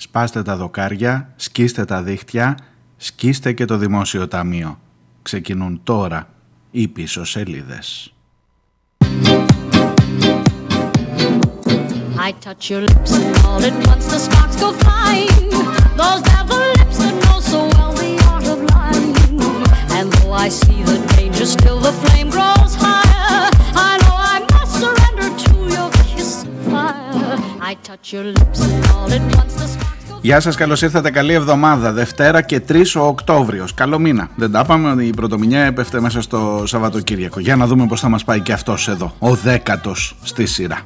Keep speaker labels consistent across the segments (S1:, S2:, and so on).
S1: Σπάστε τα δοκάρια, σκίστε τα δίχτυα, σκίστε και το δημόσιο ταμείο. Ξεκινούν τώρα οι πίσω σελίδες. I touch your lips and all at once the sparks go flying. Those devil lips that know so well the art of lying. And though I see the danger, still the flame grows higher. Γεια σας, καλώς ήρθατε, καλή εβδομάδα, Δευτέρα και 3 ο Οκτώβριος. Καλό μήνα. Δεν τα είπαμε, η πρωτομηνιά έπεφτε μέσα στο Σαββατοκύριακο. Για να δούμε πώς θα μας πάει και αυτός εδώ, ο δέκατος στη σειρά.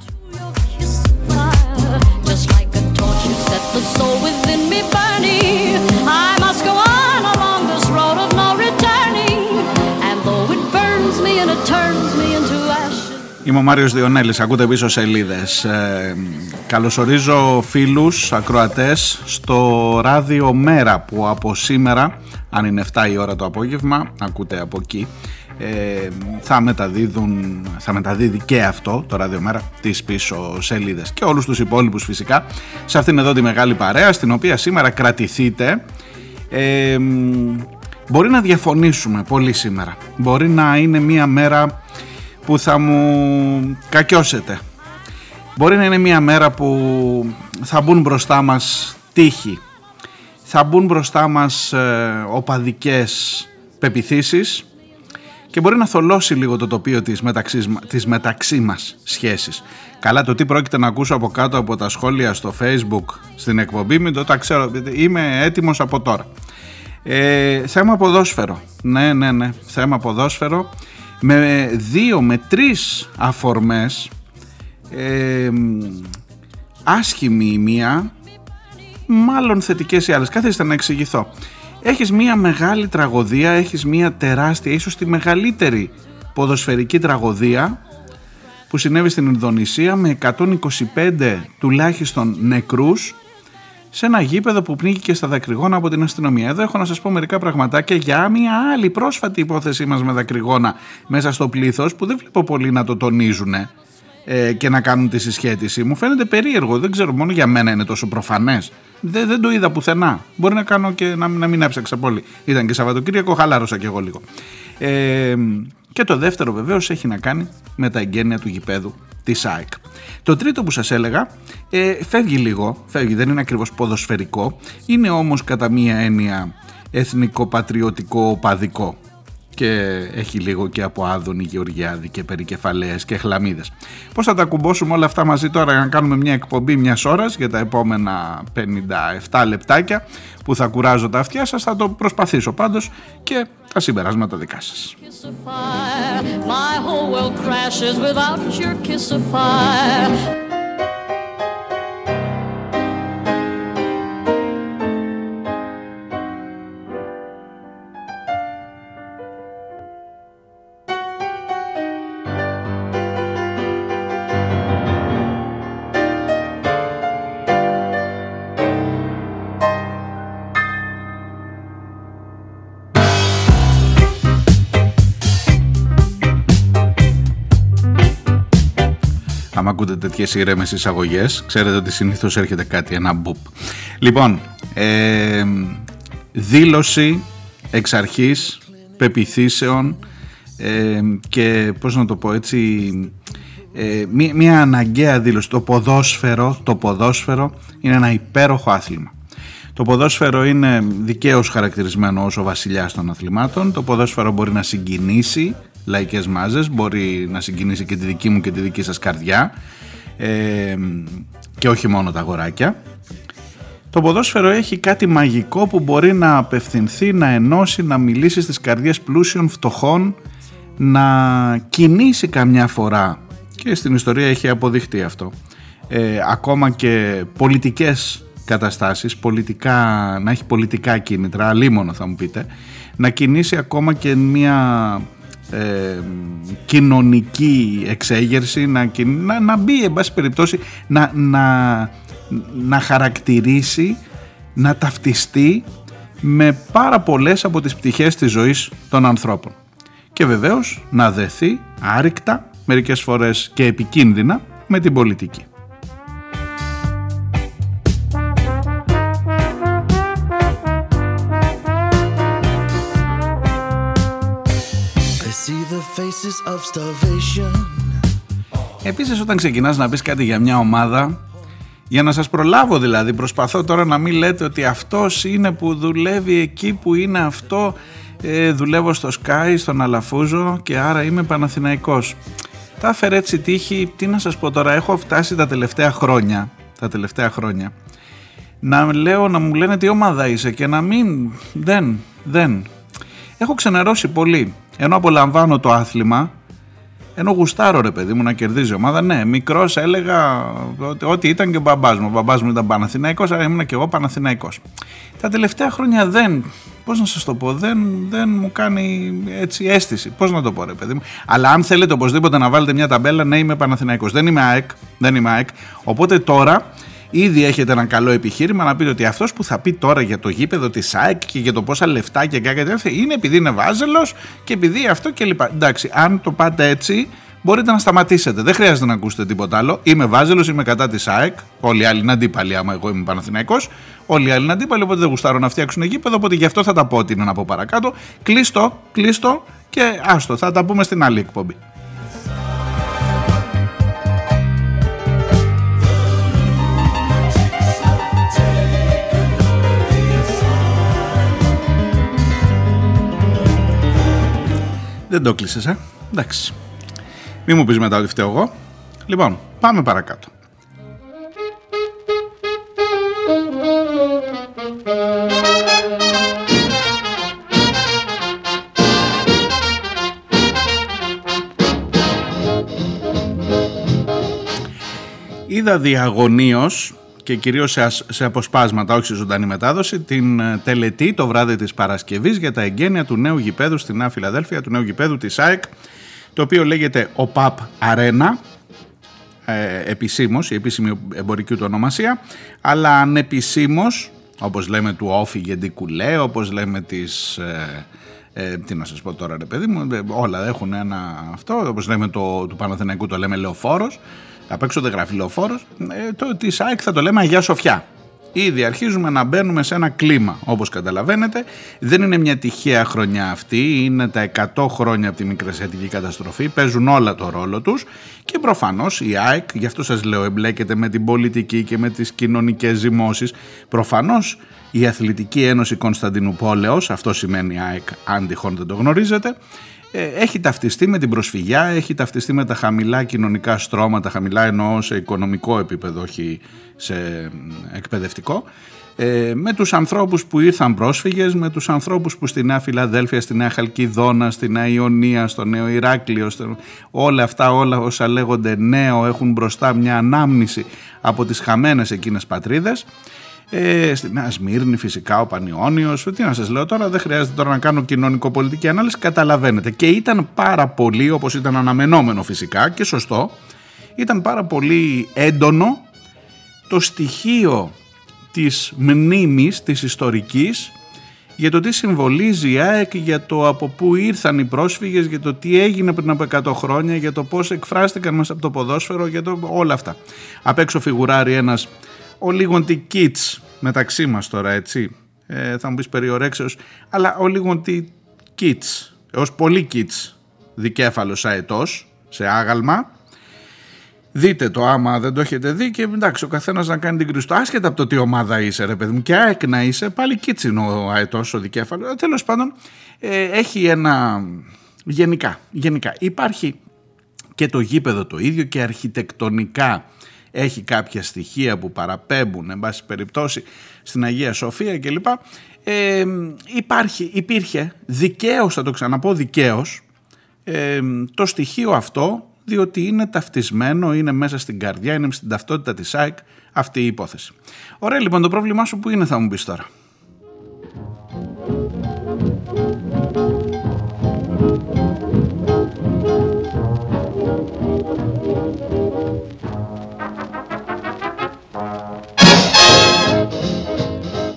S1: Είμαι ο Μάριος Διονέλης, ακούτε πίσω σελίδες. Ε, καλωσορίζω φίλους, ακροατές στο ράδιο Μέρα που από σήμερα, αν είναι 7 η ώρα το απόγευμα, ακούτε από εκεί, ε, θα, μεταδίδουν, θα μεταδίδει και αυτό το ράδιο Μέρα τις πίσω σελίδες και όλους τους υπόλοιπους φυσικά σε αυτήν εδώ τη μεγάλη παρέα στην οποία σήμερα κρατηθείτε. Ε, μπορεί να διαφωνήσουμε πολύ σήμερα. Μπορεί να είναι μια μέρα που θα μου κακιώσετε. Μπορεί να είναι μια μέρα που θα μπουν μπροστά μας τύχη. Θα μπουν μπροστά μας ε, οπαδικές πεπιθήσεις και μπορεί να θολώσει λίγο το τοπίο της μεταξύ, της μεταξύ μας σχέσης. Καλά το τι πρόκειται να ακούσω από κάτω από τα σχόλια στο facebook στην εκπομπή μην το τα ξέρω, είμαι έτοιμος από τώρα. Ε, θέμα ποδόσφαιρο, ναι ναι ναι, θέμα ποδόσφαιρο με δύο με τρεις αφορμές ε, άσχημη η μία μάλλον θετικές οι άλλες. Καθίστε να εξηγηθώ. Έχεις μία μεγάλη τραγωδία έχεις μία τεράστια ίσως τη μεγαλύτερη ποδοσφαιρική τραγωδία που συνέβη στην Ινδονησία με 125 τουλάχιστον νεκρούς σε ένα γήπεδο που πνίγηκε στα δακρυγόνα από την αστυνομία. Εδώ έχω να σας πω μερικά πραγματάκια για μια άλλη πρόσφατη υπόθεσή μας με δακρυγόνα μέσα στο πλήθος που δεν βλέπω πολλοί να το τονίζουν ε, και να κάνουν τη συσχέτιση. Μου φαίνεται περίεργο, δεν ξέρω, μόνο για μένα είναι τόσο προφανές. Δεν, δεν το είδα πουθενά. Μπορεί να κάνω και να, να μην έψαξα πολύ. Ήταν και Σαββατοκύριακο, χαλάρωσα κι εγώ λίγο. Ε, και το δεύτερο βεβαίως έχει να κάνει με τα εγγένεια του γηπέδου της ΑΕΚ. Το τρίτο που σας έλεγα ε, φεύγει λίγο, φεύγει, δεν είναι ακριβώς ποδοσφαιρικό, είναι όμως κατά μία έννοια εθνικό-πατριωτικό παδικό και έχει λίγο και από Άδωνη Γεωργιάδη και περικεφαλαίες και χλαμίδες. Πώς θα τα κουμπώσουμε όλα αυτά μαζί τώρα για να κάνουμε μια εκπομπή μιας ώρας για τα επόμενα 57 λεπτάκια που θα κουράζω τα αυτιά σας, θα το προσπαθήσω πάντως και τα συμπεράσματα δικά σας. άμα ακούτε τέτοιες ήρεμε εισαγωγές, ξέρετε ότι συνήθως έρχεται κάτι, ένα μπουπ. Λοιπόν, ε, δήλωση εξ αρχής πεπιθήσεων ε, και πώς να το πω έτσι ε, μια, μια αναγκαία δήλωση. Το ποδόσφαιρο, το ποδόσφαιρο είναι ένα υπέροχο άθλημα. Το ποδόσφαιρο είναι δικαίως χαρακτηρισμένο ως ο βασιλιάς των αθλημάτων. Το ποδόσφαιρο μπορεί να συγκινήσει λαϊκές μάζες. Μπορεί να συγκινήσει και τη δική μου και τη δική σας καρδιά. Ε, και όχι μόνο τα αγοράκια. Το ποδόσφαιρο έχει κάτι μαγικό που μπορεί να απευθυνθεί, να ενώσει, να μιλήσει στις καρδιές πλούσιων, φτωχών, να κινήσει καμιά φορά. Και στην ιστορία έχει αποδειχτεί αυτό. Ε, ακόμα και πολιτικές καταστάσεις, πολιτικά, να έχει πολιτικά κίνητρα, αλίμονο θα μου πείτε, να κινήσει ακόμα και μια ε, κοινωνική εξέγερση να, να, να μπει εν πάση περιπτώσει να, να, να χαρακτηρίσει να ταυτιστεί με πάρα πολλές από τις πτυχές της ζωής των ανθρώπων και βεβαίως να δεθεί άρρηκτα μερικές φορές και επικίνδυνα με την πολιτική. Επίσης όταν ξεκινάς να πεις κάτι για μια ομάδα για να σας προλάβω δηλαδή προσπαθώ τώρα να μην λέτε ότι αυτός είναι που δουλεύει εκεί που είναι αυτό. Ε, δουλεύω στο Sky, στον Αλαφούζο και άρα είμαι Παναθηναϊκός. Τα έφερε έτσι τύχη, τι να σας πω τώρα έχω φτάσει τα τελευταία χρόνια τα τελευταία χρόνια. Να λέω να μου λένε τι ομάδα είσαι και να μην, δεν, δεν. Έχω ξενερώσει πολύ ενώ απολαμβάνω το άθλημα ενώ γουστάρω ρε παιδί μου να κερδίζει ομάδα, ναι, μικρός έλεγα ότι, ότι ήταν και ο μπαμπάς μου. Ο μπαμπάς μου ήταν Παναθηναϊκός, αλλά ήμουν και εγώ Παναθηναϊκός. Τα τελευταία χρόνια δεν, πώς να σας το πω, δεν, δεν μου κάνει έτσι αίσθηση. Πώς να το πω ρε παιδί μου. Αλλά αν θέλετε οπωσδήποτε να βάλετε μια ταμπέλα, ναι είμαι Παναθηναϊκός. Δεν είμαι ΑΕΚ, δεν είμαι ΑΕΚ. Οπότε τώρα Ήδη έχετε ένα καλό επιχείρημα να πείτε ότι αυτός που θα πει τώρα για το γήπεδο της ΑΕΚ και για το πόσα λεφτά και κάτι τέτοιο είναι επειδή είναι βάζελος και επειδή αυτό κλπ. Εντάξει, αν το πάτε έτσι, μπορείτε να σταματήσετε. Δεν χρειάζεται να ακούσετε τίποτα άλλο. Είμαι βάζελος, είμαι κατά της ΑΕΚ. Όλοι οι άλλοι είναι αντίπαλοι, άμα εγώ είμαι Παναθηναϊκός. Όλοι οι άλλοι είναι αντίπαλοι, οπότε δεν γουστάρω να φτιάξουν γήπεδο. Οπότε γι' αυτό θα τα πω ότι είναι να πω παρακάτω. Κλείστο, κλείστο και άστο. Θα τα πούμε στην άλλη εκπομπή. Δεν το κλείσες, ε. Εντάξει. Μην μου πεις μετά ότι φταίω εγώ. Λοιπόν, πάμε παρακάτω. Είδα διαγωνίως και κυρίως σε, αποσπάσματα, όχι σε ζωντανή μετάδοση, την ε, τελετή το βράδυ της Παρασκευής για τα εγγένεια του νέου γηπέδου στην Νέα Φιλαδέλφια, του νέου γηπέδου της ΑΕΚ, το οποίο λέγεται ΟΠΑΠ Αρένα, ε, επισήμως, η επίσημη εμπορική του ονομασία, αλλά ανεπισήμως, όπως λέμε του Όφη Γεντικουλέ, όπως λέμε της... Ε, ε, τι να σας πω τώρα ρε παιδί μου, ε, όλα έχουν ένα αυτό, όπως λέμε το, του Παναθηναϊκού το λέμε Λεωφόρος, απ' έξω δεν γράφει λεωφόρος, ε, το, τη ΑΕΚ θα το λέμε Αγία Σοφιά. Ήδη αρχίζουμε να μπαίνουμε σε ένα κλίμα όπως καταλαβαίνετε. Δεν είναι μια τυχαία χρονιά αυτή, είναι τα 100 χρόνια από τη μικρασιατική καταστροφή, παίζουν όλα το ρόλο τους. Και προφανώς η ΑΕΚ, γι' αυτό σας λέω εμπλέκεται με την πολιτική και με τις κοινωνικές ζυμώσεις, προφανώς η Αθλητική Ένωση Κωνσταντινούπολεως, αυτό σημαίνει ΑΕΚ αν τυχόν δεν το γνωρίζετε, ε, έχει ταυτιστεί με την προσφυγιά, έχει ταυτιστεί με τα χαμηλά κοινωνικά στρώματα, χαμηλά εννοώ σε οικονομικό επίπεδο, όχι σε εκπαιδευτικό, ε, με τους ανθρώπους που ήρθαν πρόσφυγες, με τους ανθρώπους που στη Νέα Φιλαδέλφια, στη Νέα Χαλκιδόνα, στη Νέα Ιωνία, στο Νέο Ηράκλειο, όλα αυτά όλα όσα λέγονται νέο έχουν μπροστά μια ανάμνηση από τις χαμένες εκείνες πατρίδες ε, στη Νέα Σμύρνη φυσικά ο Πανιόνιος, τι να σας λέω τώρα, δεν χρειάζεται τώρα να κάνω κοινωνικο-πολιτική ανάλυση, καταλαβαίνετε. Και ήταν πάρα πολύ, όπως ήταν αναμενόμενο φυσικά και σωστό, ήταν πάρα πολύ έντονο το στοιχείο της μνήμης, της ιστορικής, για το τι συμβολίζει η ΑΕΚ, για το από πού ήρθαν οι πρόσφυγες, για το τι έγινε πριν από 100 χρόνια, για το πώς εκφράστηκαν μέσα από το ποδόσφαιρο, για το όλα αυτά. Απ' έξω φιγουράρει ένας ο λίγοντι kids μεταξύ μας τώρα έτσι. Ε, θα μου πεις περιορέξεως αλλά ο λίγοντι kids έως πολύ kids δικέφαλος αετός σε άγαλμα. Δείτε το άμα δεν το έχετε δει και εντάξει ο καθένας να κάνει την κρίση του άσχετα από το τι ομάδα είσαι ρε παιδί μου και ΑΕΚ να είσαι πάλι κίτσινο ο αετός ο δικέφαλος. Ε, τέλος πάντων ε, έχει ένα γενικά, γενικά υπάρχει και το γήπεδο το ίδιο και αρχιτεκτονικά έχει κάποια στοιχεία που παραπέμπουν εν πάση περιπτώσει στην Αγία Σοφία κλπ. Ε, υπάρχει, υπήρχε δικαίως, θα το ξαναπώ δικαίως, ε, το στοιχείο αυτό διότι είναι ταυτισμένο, είναι μέσα στην καρδιά, είναι στην ταυτότητα της ΑΕΚ αυτή η υπόθεση. Ωραία λοιπόν το πρόβλημά σου που είναι θα μου πεις τώρα.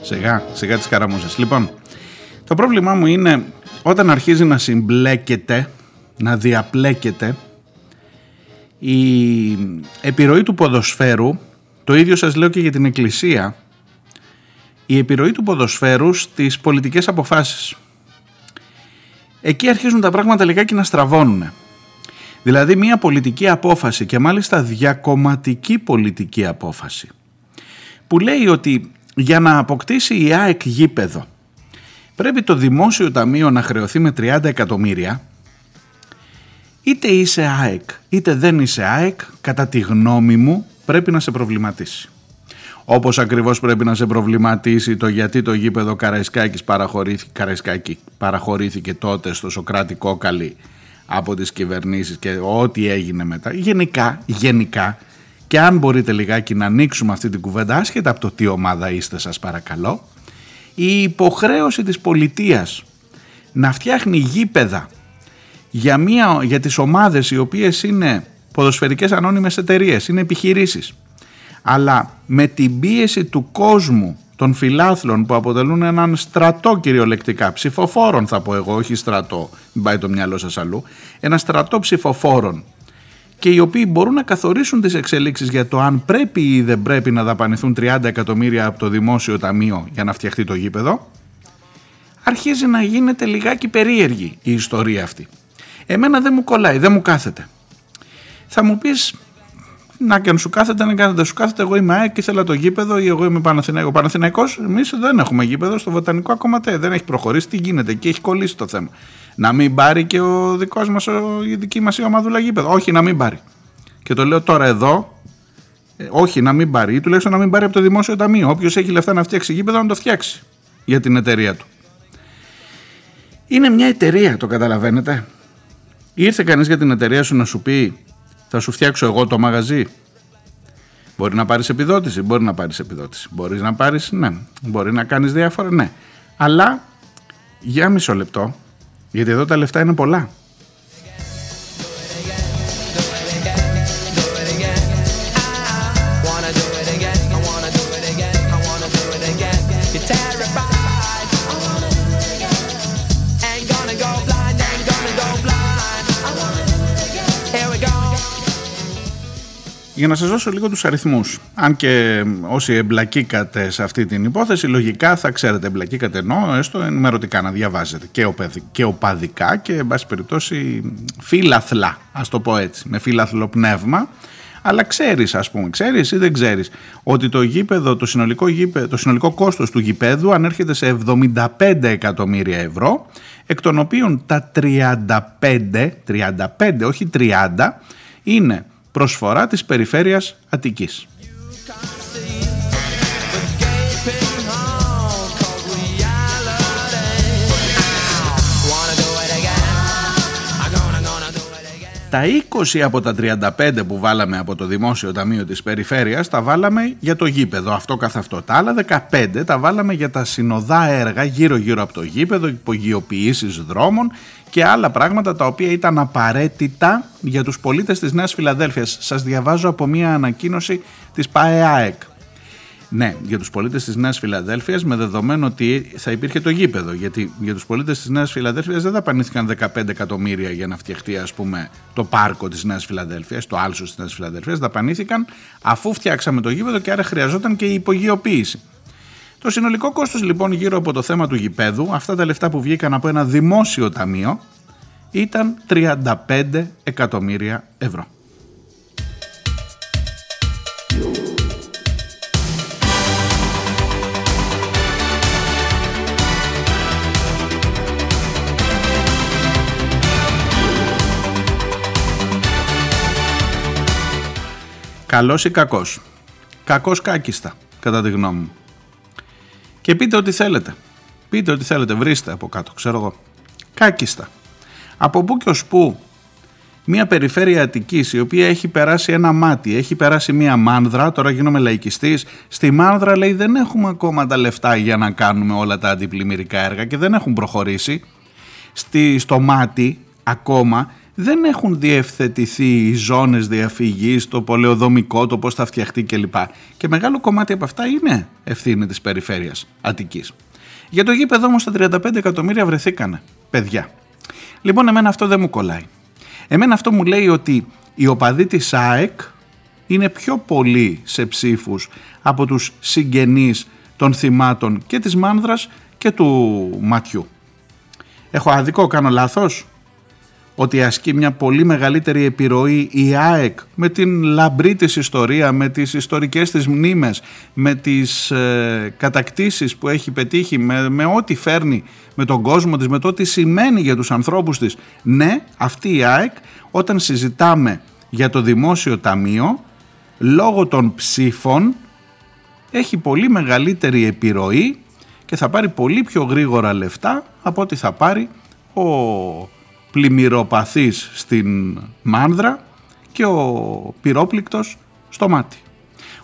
S1: Σιγά, σιγά τις καραμούσες. Λοιπόν, το πρόβλημά μου είναι όταν αρχίζει να συμπλέκεται, να διαπλέκεται η επιρροή του ποδοσφαίρου, το ίδιο σας λέω και για την Εκκλησία, η επιρροή του ποδοσφαίρου στις πολιτικές αποφάσεις. Εκεί αρχίζουν τα πράγματα λιγάκι να στραβώνουν. Δηλαδή μια πολιτική απόφαση και μάλιστα διακομματική πολιτική απόφαση που λέει ότι για να αποκτήσει η ΑΕΚ γήπεδο πρέπει το δημόσιο ταμείο να χρεωθεί με 30 εκατομμύρια είτε είσαι ΑΕΚ είτε δεν είσαι ΑΕΚ κατά τη γνώμη μου πρέπει να σε προβληματίσει. Όπως ακριβώς πρέπει να σε προβληματίσει το γιατί το γήπεδο Καραϊσκάκης παραχωρήθηκε, παραχωρήθηκε τότε στο Σοκράτη Κόκαλη από τις κυβερνήσεις και ό,τι έγινε μετά. Γενικά, γενικά και αν μπορείτε λιγάκι να ανοίξουμε αυτή την κουβέντα άσχετα από το τι ομάδα είστε σας παρακαλώ η υποχρέωση της πολιτείας να φτιάχνει γήπεδα για, μια, για τις ομάδες οι οποίες είναι ποδοσφαιρικές ανώνυμες εταιρείες, είναι επιχειρήσεις αλλά με την πίεση του κόσμου των φιλάθλων που αποτελούν έναν στρατό κυριολεκτικά, ψηφοφόρων θα πω εγώ, όχι στρατό, μην πάει το μυαλό σας αλλού, ένα στρατό ψηφοφόρων και οι οποίοι μπορούν να καθορίσουν τις εξελίξεις για το αν πρέπει ή δεν πρέπει να δαπανηθούν 30 εκατομμύρια από το δημόσιο ταμείο για να φτιαχτεί το γήπεδο, αρχίζει να γίνεται λιγάκι περίεργη η ιστορία αυτή. Εμένα δεν μου κολλάει, δεν μου κάθεται. Θα μου πεις, να και αν σου κάθεται, να κάθεται, σου κάθεται. Εγώ είμαι ΑΕΚ και ήθελα το γήπεδο ή εγώ είμαι Παναθηναϊκός. Παναθηναϊκός, εμείς δεν έχουμε γήπεδο στο βοτανικό ακόμα δεν έχει προχωρήσει. Τι γίνεται και έχει κολλήσει το θέμα. Να μην πάρει και ο δικός μας, η δική μας η ομαδούλα γήπεδο. Όχι, να μην πάρει. Και το λέω τώρα εδώ, ε, όχι να μην πάρει, ή τουλάχιστον να μην πάρει από το δημόσιο ταμείο. Όποιος έχει λεφτά να φτιάξει γήπεδο, να το φτιάξει για την εταιρεία του. Είναι μια εταιρεία, το καταλαβαίνετε. Ήρθε κανείς για την εταιρεία σου να σου πει θα σου φτιάξω εγώ το μαγαζί. Μπορεί να πάρεις επιδότηση, μπορεί να πάρεις επιδότηση. Μπορείς να πάρεις, ναι. Μπορεί να κάνεις διάφορα, ναι. Αλλά για μισό λεπτό, γιατί εδώ τα λεφτά είναι πολλά. Για να σας δώσω λίγο τους αριθμούς, αν και όσοι εμπλακήκατε σε αυτή την υπόθεση, λογικά θα ξέρετε εμπλακήκατε ενώ έστω ενημερωτικά να διαβάζετε. Και, οπαδικά και οπαδικά και εν πάση περιπτώσει φύλαθλα, ας το πω έτσι, με φύλαθλο πνεύμα, αλλά ξέρεις ας πούμε, ξέρεις ή δεν ξέρεις ότι το γήπεδο, το συνολικό, γήπεδο, το συνολικό κόστος του γήπεδου ανέρχεται σε 75 εκατομμύρια ευρώ, εκ των οποίων τα 35, 35 όχι 30, είναι προσφορά της περιφέρειας Αττικής. Τα 20 από τα 35 που βάλαμε από το Δημόσιο Ταμείο της Περιφέρειας τα βάλαμε για το γήπεδο, αυτό καθ' αυτό. Τα άλλα 15 τα βάλαμε για τα συνοδά έργα γύρω γύρω από το γήπεδο, υπογειοποιήσεις δρόμων και άλλα πράγματα τα οποία ήταν απαραίτητα για τους πολίτες της Νέας Φιλαδέλφειας. Σας διαβάζω από μια ανακοίνωση της ΠΑΕΑΕΚ. Ναι, για τους πολίτες της Νέας Φιλαδέλφειας με δεδομένο ότι θα υπήρχε το γήπεδο γιατί για τους πολίτες της Νέας Φιλαδέλφειας δεν δαπανήθηκαν 15 εκατομμύρια για να φτιαχτεί ας πούμε το πάρκο της Νέας Φιλαδέλφειας, το άλσος της Νέας Φιλαδέλφειας δαπανήθηκαν αφού φτιάξαμε το γήπεδο και άρα χρειαζόταν και η υπογειοποίηση. Το συνολικό κόστος λοιπόν γύρω από το θέμα του γηπέδου, αυτά τα λεφτά που βγήκαν από ένα δημόσιο ταμείο, ήταν 35 εκατομμύρια ευρώ. Καλός ή κακός; Κακός κάκιστα, κατά τη γνώμη μου. Και πείτε ό,τι θέλετε. Πείτε ό,τι θέλετε, βρίστε από κάτω, ξέρω εγώ. Κάκιστα. Από πού και ως πού μια περιφέρεια Αττικής η οποία έχει περάσει ένα μάτι, έχει περάσει μια μάνδρα, τώρα γίνομαι λαϊκιστής, στη μάνδρα λέει δεν έχουμε ακόμα τα λεφτά για να κάνουμε όλα τα αντιπλημμυρικά έργα και δεν έχουν προχωρήσει. Στη, στο μάτι ακόμα δεν έχουν διευθετηθεί οι ζώνες διαφυγής, το πολεοδομικό, το πώς θα φτιαχτεί κλπ. Και μεγάλο κομμάτι από αυτά είναι ευθύνη της περιφέρειας Αττικής. Για το γήπεδο όμως τα 35 εκατομμύρια βρεθήκανε, παιδιά. Λοιπόν, εμένα αυτό δεν μου κολλάει. Εμένα αυτό μου λέει ότι οι οπαδοί της ΑΕΚ είναι πιο πολλοί σε ψήφους από τους συγγενείς των θυμάτων και της Μάνδρας και του Ματιού. Έχω αδικό, κάνω λάθος; Ότι ασκεί μια πολύ μεγαλύτερη επιρροή η ΑΕΚ με την λαμπρή της ιστορία, με τις ιστορικές της μνήμες, με τις ε, κατακτήσεις που έχει πετύχει, με, με ό,τι φέρνει με τον κόσμο της, με το τι σημαίνει για τους ανθρώπους της. Ναι, αυτή η ΑΕΚ όταν συζητάμε για το Δημόσιο Ταμείο, λόγω των ψήφων έχει πολύ μεγαλύτερη επιρροή και θα πάρει πολύ πιο γρήγορα λεφτά από ό,τι θα πάρει ο πλημμυροπαθής στην μάνδρα και ο πυρόπληκτος στο μάτι.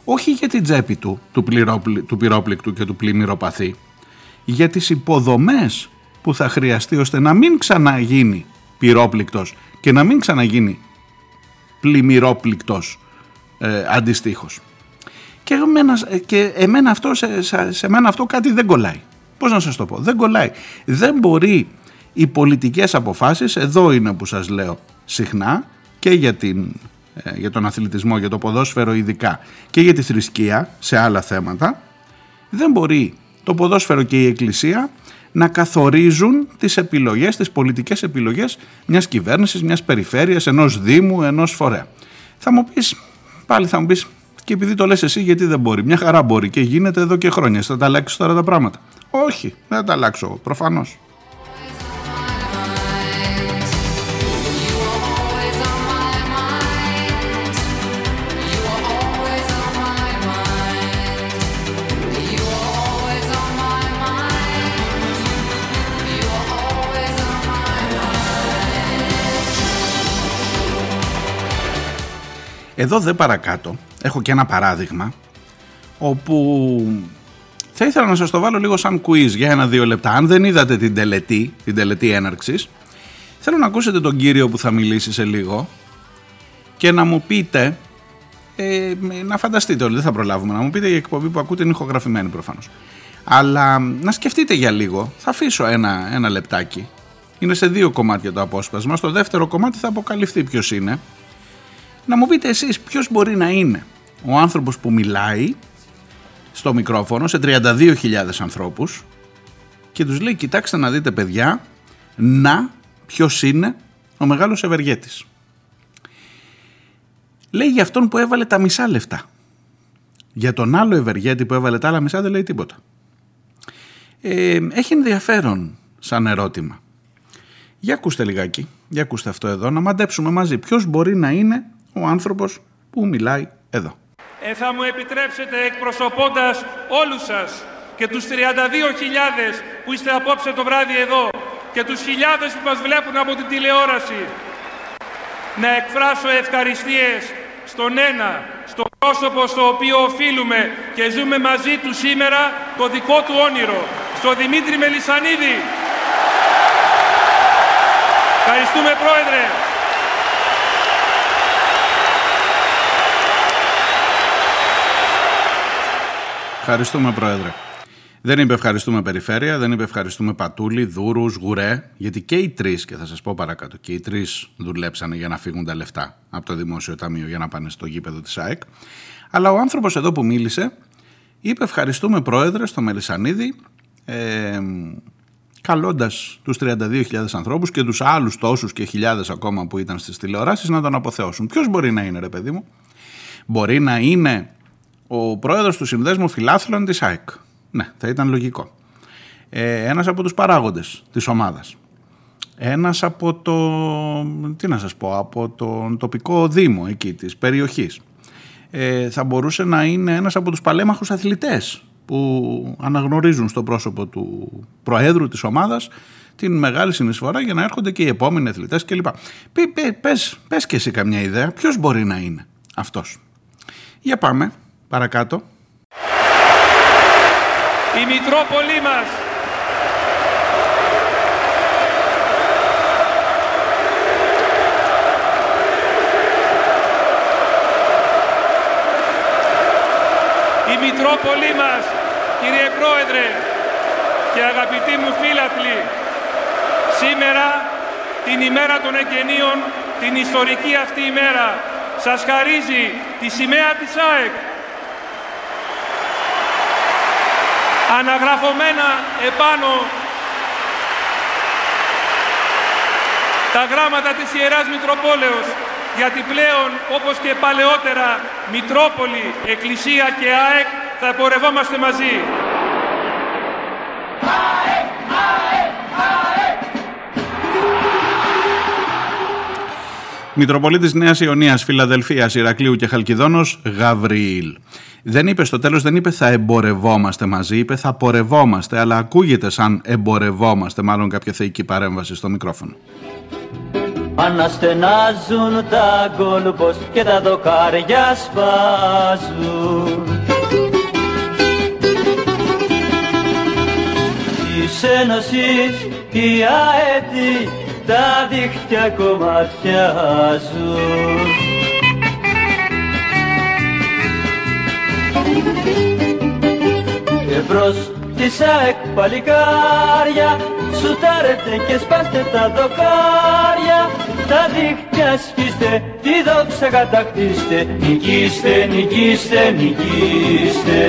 S1: Όχι για την τσέπη του, του, του πυρόπληκτου και του πλημμυροπαθή, για τις υποδομές που θα χρειαστεί ώστε να μην ξαναγίνει πυρόπληκτος και να μην ξαναγίνει πλημμυρόπληκτος ε, αντιστοίχως. Και εμένα, και εμένα αυτό, σε, σε, μένα αυτό κάτι δεν κολλάει. Πώς να σας το πω, δεν κολλάει. Δεν μπορεί οι πολιτικές αποφάσεις, εδώ είναι που σας λέω συχνά και για, την, ε, για τον αθλητισμό, για το ποδόσφαιρο ειδικά και για τη θρησκεία σε άλλα θέματα, δεν μπορεί το ποδόσφαιρο και η εκκλησία να καθορίζουν τις επιλογές, τις πολιτικές επιλογές μιας κυβέρνησης, μιας περιφέρειας, ενός δήμου, ενός φορέα. Θα μου πεις, πάλι θα μου πεις, και επειδή το λες εσύ γιατί δεν μπορεί; Μια χαρά μπορεί και γίνεται εδώ και χρόνια. Θα τα αλλάξεις τώρα τα πράγματα. Όχι, δεν θα τα αλλάξω προφανώς. Εδώ δεν παρακάτω έχω και ένα παράδειγμα όπου θα ήθελα να σας το βάλω λίγο σαν quiz για ένα-δύο λεπτά. Αν δεν είδατε την τελετή, την τελετή έναρξης, θέλω να ακούσετε τον κύριο που θα μιλήσει σε λίγο και να μου πείτε, ε, να φανταστείτε όλοι, δεν θα προλάβουμε, να μου πείτε η εκπομπή που ακούτε είναι ηχογραφημένη προφανώς. Αλλά να σκεφτείτε για λίγο, θα αφήσω ένα, ένα λεπτάκι. Είναι σε δύο κομμάτια το απόσπασμα. Στο δεύτερο κομμάτι θα αποκαλυφθεί ποιος είναι. Να μου πείτε εσείς ποιος μπορεί να είναι ο άνθρωπος που μιλάει στο μικρόφωνο σε 32.000 ανθρώπους και τους λέει κοιτάξτε να δείτε παιδιά να ποιος είναι ο μεγάλος ευεργέτης. Λέει για αυτόν που έβαλε τα μισά λεφτά. Για τον άλλο ευεργέτη που έβαλε τα άλλα μισά δεν λέει τίποτα. Ε, έχει ενδιαφέρον σαν ερώτημα. Για ακούστε λιγάκι, για ακούστε αυτό εδώ, να μαντέψουμε μαζί ποιος μπορεί να είναι ο άνθρωπος που μιλάει εδώ.
S2: Ε, θα μου επιτρέψετε εκπροσωπώντας όλους σας και τους 32.000 που είστε απόψε το βράδυ εδώ και τους χιλιάδες που μας βλέπουν από την τηλεόραση να εκφράσω ευχαριστίες στον ένα, στο πρόσωπο στο οποίο οφείλουμε και ζούμε μαζί του σήμερα το δικό του όνειρο, στο Δημήτρη Μελισανίδη. Ευχαριστούμε Πρόεδρε.
S1: Ευχαριστούμε, Πρόεδρε. Δεν είπε ευχαριστούμε Περιφέρεια, δεν είπε ευχαριστούμε Πατούλη, Δούρους, Γουρέ, γιατί και οι τρεις, και θα σας πω παρακάτω, και οι τρεις δουλέψανε για να φύγουν τα λεφτά από το Δημόσιο Ταμείο για να πάνε στο γήπεδο της ΑΕΚ. Αλλά ο άνθρωπος εδώ που μίλησε είπε ευχαριστούμε Πρόεδρε στο Μελισανίδη, ε, καλώντας τους 32.000 ανθρώπους και τους άλλους τόσους και χιλιάδες ακόμα που ήταν στις τηλεοράσεις να τον αποθεώσουν. Ποιος μπορεί να είναι, ρε παιδί μου, μπορεί να είναι ο πρόεδρος του Συνδέσμου Φιλάθλων της ΑΕΚ. Ναι, θα ήταν λογικό. Ε, ένας από τους παράγοντες της ομάδας. Ένας από το, τι να σας πω, από τον τοπικό δήμο εκεί της περιοχής. Ε, θα μπορούσε να είναι ένας από τους παλέμαχους αθλητές που αναγνωρίζουν στο πρόσωπο του προέδρου της ομάδας την μεγάλη συνεισφορά για να έρχονται και οι επόμενοι αθλητές κλπ. Πες, πες και εσύ καμιά ιδέα, ποιος μπορεί να είναι αυτός. Για πάμε. Παρακάτω.
S2: Η Μητρόπολη μας Η Μητρόπολη μας, κύριε Πρόεδρε και αγαπητοί μου φίλαθλοι, σήμερα την ημέρα των εγγενείων, την ιστορική αυτή ημέρα, σας χαρίζει τη σημαία της ΑΕΚ αναγραφωμένα επάνω τα γράμματα της Ιεράς Μητροπόλεως, γιατί πλέον, όπως και παλαιότερα, Μητρόπολη, Εκκλησία και ΑΕΚ θα εμπορευόμαστε μαζί.
S1: Μητροπολίτης Νέας Ιωνίας, Φιλαδελφίας, Ηρακλείου και Χαλκιδόνος, Γαβριήλ. Δεν είπε στο τέλος, δεν είπε θα εμπορευόμαστε μαζί, είπε θα πορευόμαστε, αλλά ακούγεται σαν εμπορευόμαστε, μάλλον κάποια θεϊκή παρέμβαση στο μικρόφωνο.
S3: Αναστενάζουν τα γκολπος και τα δοκάρια σπάζουν Της Ένωσης η αέτη τα δίχτυα κομματιάζουν Και μπρος της ΑΕΚ παλικάρια Σουτάρετε και σπάστε τα δοκάρια Τα δίχτυα σκίστε, τη δόξα κατακτήστε. Νικήστε, νικήστε, νικήστε.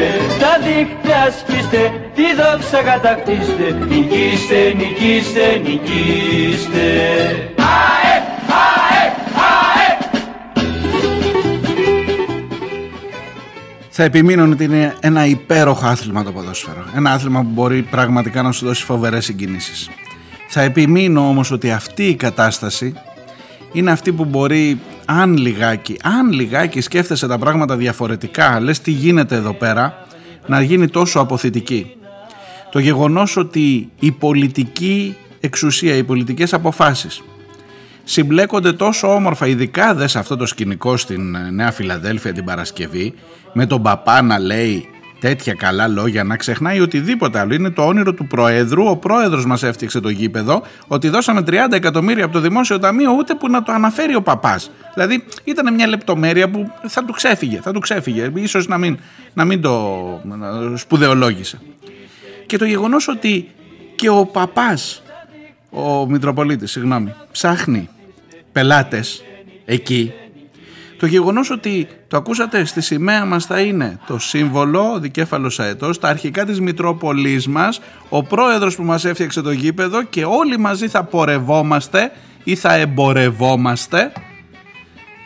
S3: Τα δίχτυα σκίστε, τη δόξα κατακτήστε. Νικήστε, νικήστε, νικήστε. ΑΕΚ, ΑΕΚ, ΑΕΚ
S1: Θα επιμείνω ότι είναι ένα υπέροχο άθλημα το ποδόσφαιρο. Ένα άθλημα που μπορεί πραγματικά να σου δώσει φοβερές συγκινήσεις. Θα επιμείνω όμως ότι αυτή η κατάσταση είναι αυτή που μπορεί αν λιγάκι, αν λιγάκι σκέφτεσαι τα πράγματα διαφορετικά, λες τι γίνεται εδώ πέρα, να γίνει τόσο αποθητική. Το γεγονός ότι η πολιτική εξουσία, οι πολιτικές αποφάσεις συμπλέκονται τόσο όμορφα, ειδικά δε σε αυτό το σκηνικό στην Νέα Φιλαδέλφια την Παρασκευή, με τον παπά να λέει τέτοια καλά λόγια, να ξεχνάει οτιδήποτε άλλο. Είναι το όνειρο του Προέδρου. Ο Πρόεδρος μας έφτιαξε το γήπεδο, ότι δώσαμε 30 εκατομμύρια από το Δημόσιο Ταμείο, ούτε που να το αναφέρει ο παπάς. Δηλαδή ήταν μια λεπτομέρεια που θα του ξέφυγε. Θα του ξέφυγε. Ίσως να μην, να μην το σπουδαιολόγησε. Και το γεγονός ότι και ο παπάς, ο Μητροπολίτης, συγγνώμη, ψάχνει πελάτες εκεί το γεγονός ότι το ακούσατε στη σημαία μας θα είναι το σύμβολο δικέφαλος αετός, τα αρχικά της Μητρόπολης μας, ο πρόεδρος που μας έφτιαξε το γήπεδο και όλοι μαζί θα πορευόμαστε ή θα εμπορευόμαστε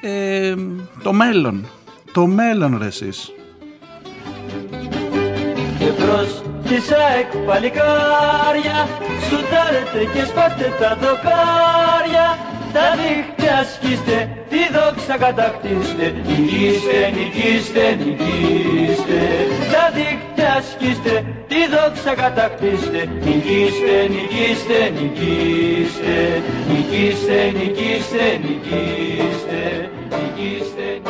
S1: ε, το μέλλον. Το μέλλον ρε εσείς.
S3: Και μπρος της ΑΕΚ παλικάρια Σουτάρετε και σπάστε τα δοκάρια Τα δίχτυα σκίστε, τη δόξα κατακτήστε. Νικήστε, νικήστε, νικήστε. Τα δίχτυα σκίστε, τη δόξα κατακτήστε. Νικήστε, νικήστε, νικήστε. Νικήστε, νικήστε, νικήστε. Νικήστε, νικήστε.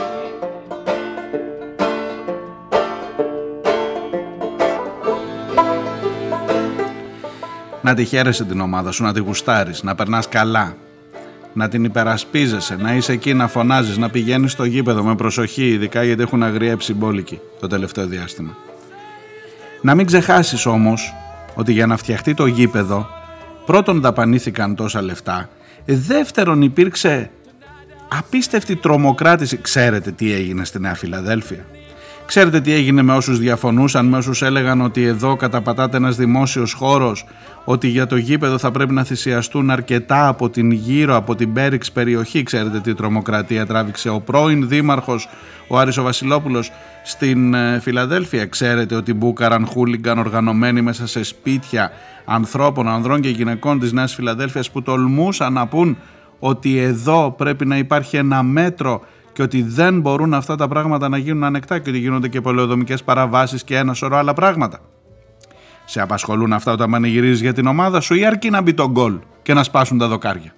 S1: Να τη χαίρεσαι την ομάδα σου, να τη γουστάρεις, να περνάς καλά, να την υπερασπίζεσαι, να είσαι εκεί να φωνάζεις, να πηγαίνεις στο γήπεδο με προσοχή, ειδικά γιατί έχουν αγριέψει μπόλικοι το τελευταίο διάστημα. Να μην ξεχάσεις όμως ότι για να φτιαχτεί το γήπεδο πρώτον δαπανήθηκαν τόσα λεφτά, δεύτερον υπήρξε απίστευτη τρομοκράτηση. Ξέρετε τι έγινε στη Νέα Φιλαδέλφια; Ξέρετε τι έγινε με όσους διαφωνούσαν, με όσους έλεγαν ότι εδώ καταπατάται ένας δημόσιος χώρος, ότι για το γήπεδο θα πρέπει να θυσιαστούν αρκετά από την γύρω, από την Πέριξ περιοχή. Ξέρετε τι τρομοκρατία τράβηξε ο πρώην δήμαρχος, ο Άρης ο Βασιλόπουλος, στην ε, Φιλαδέλφια. Ξέρετε ότι μπούκαραν χούλιγκαν οργανωμένοι μέσα σε σπίτια ανθρώπων, ανδρών και γυναικών της Νέας Φιλαδέλφειας που τολμούσαν να πούν ότι εδώ πρέπει να υπάρχει ένα μέτρο και ότι δεν μπορούν αυτά τα πράγματα να γίνουν ανεκτά και ότι γίνονται και πολεοδομικές παραβάσεις και ένα σωρό άλλα πράγματα. Σε απασχολούν αυτά όταν πανηγυρίζεις για την ομάδα σου ή αρκεί να μπει το γκολ και να σπάσουν τα δοκάρια;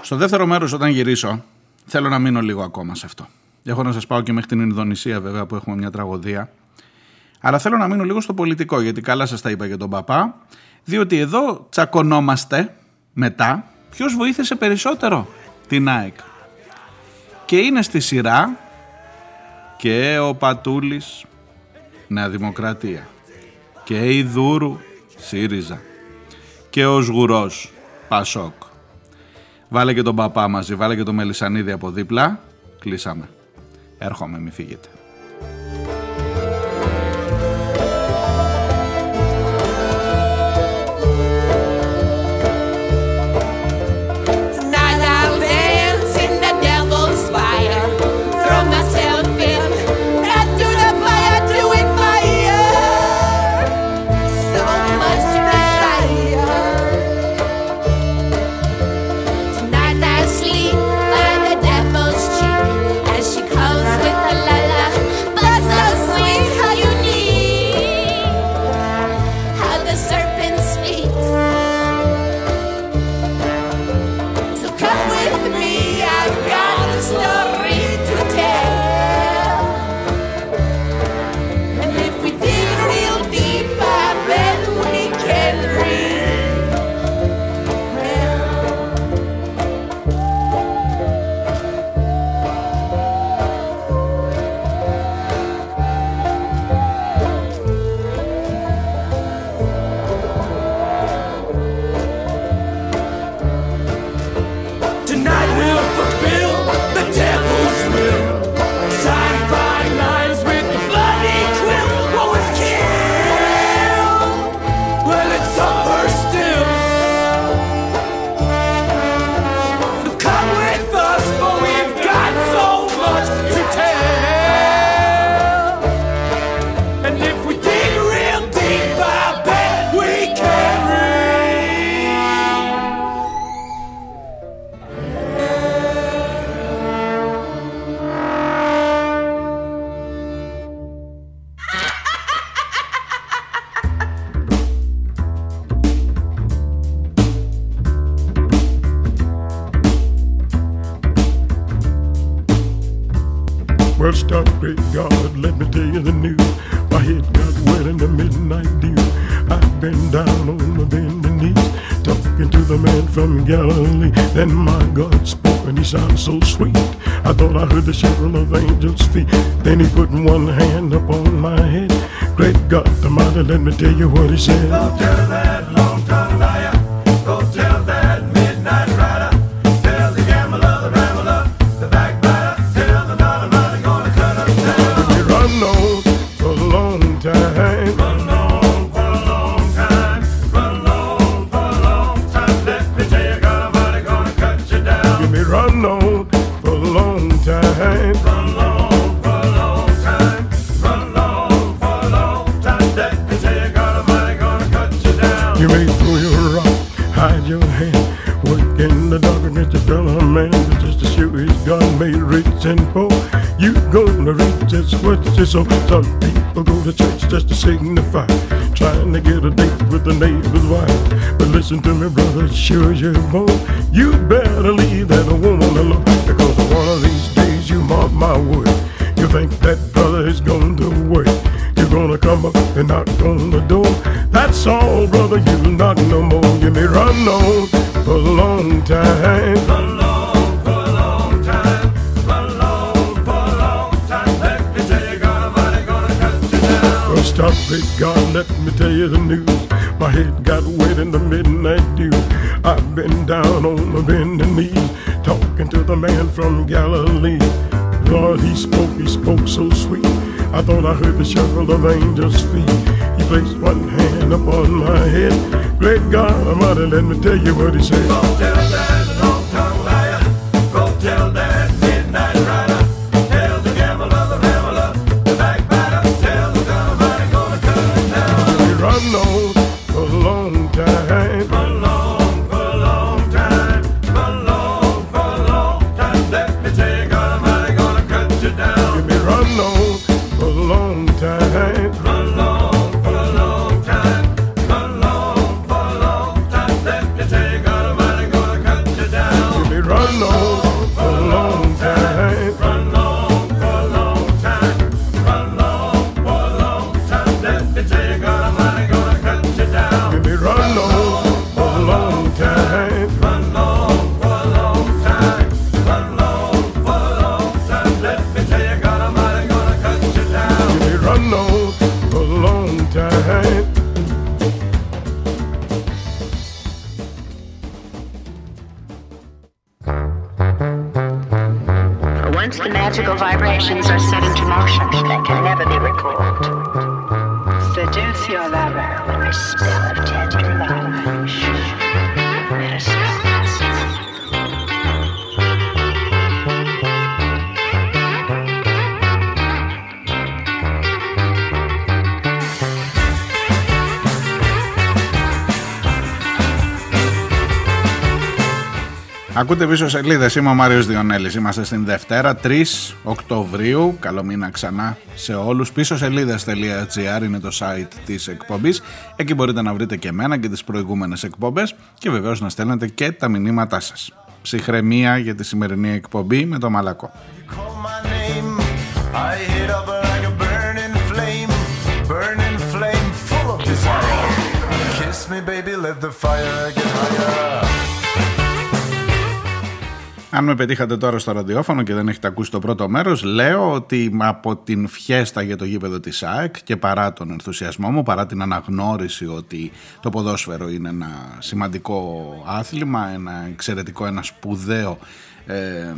S1: Στο δεύτερο μέρος όταν γυρίσω θέλω να μείνω λίγο ακόμα σε αυτό. Έχω να σας πάω και μέχρι την Ινδονησία βέβαια που έχουμε μια τραγωδία. Αλλά θέλω να μείνω λίγο στο πολιτικό γιατί καλά σας τα είπα για τον παπά. Διότι εδώ τσακωνόμαστε μετά ποιος βοήθησε περισσότερο την ΑΕΚ. Και είναι στη σειρά και ο Πατούλης Νέα Δημοκρατία και η Δούρου ΣΥΡΙΖΑ και ο Σγουρός Πασόκ
S4: Βάλε και τον παπά μαζί, βάλε και το μελισανίδι από δίπλα. Κλείσαμε. Έρχομαι, μη φύγετε.
S5: Let me tell you what he said. And poor. You gonna reach just what you sow. Some people go to church just to signify, trying to get a date with the neighbor's wife. But listen to me, brother, sure as you're born, you better leave that woman alone. Because one of these days, you mark my word, you think that brother is going to work. Gonna come up and knock on the door. That's all, brother, you not no more. You may run on for a long time. For long, for a long time. For long, for a long time. Let me tell you, God Almighty gonna cut you down. Well, stop it, God, let me tell you the news. My head got wet in the midnight dew. I've been down on the bending knees, talking to the man from Galilee. Lord, he spoke, he spoke so sweet. I thought I heard the shuffle of angels' feet. He placed one hand upon my head. Great God Almighty, let me tell you what he said. Once the magical vibrations are set into
S6: motion, they can never be recalled. Seduce your lover.
S1: Ακούτε πίσω σελίδες. Είμαι ο Μάριος Διονέλης. Είμαστε στην Δευτέρα 3 Οκτωβρίου. Καλό μήνα ξανά σε όλους. Πίσω σελίδε.gr είναι το site της εκπομπής. Εκεί μπορείτε να βρείτε και εμένα και τις προηγούμενες εκπομπές και βεβαίως να στέλνετε και τα μηνύματά σας. Ψυχραιμία για τη σημερινή εκπομπή με το Μαλακό.
S7: call my name, I hit up like a burning flame, burning flame full of desire. Kiss me, baby, let the fire get higher.
S1: Αν με πετύχατε τώρα στο ραδιόφωνο και δεν έχετε ακούσει το πρώτο μέρος, λέω ότι από την φιέστα για το γήπεδο της ΑΕΚ και παρά τον ενθουσιασμό μου, παρά την αναγνώριση ότι το ποδόσφαιρο είναι ένα σημαντικό άθλημα, ένα εξαιρετικό, ένα σπουδαίο ε,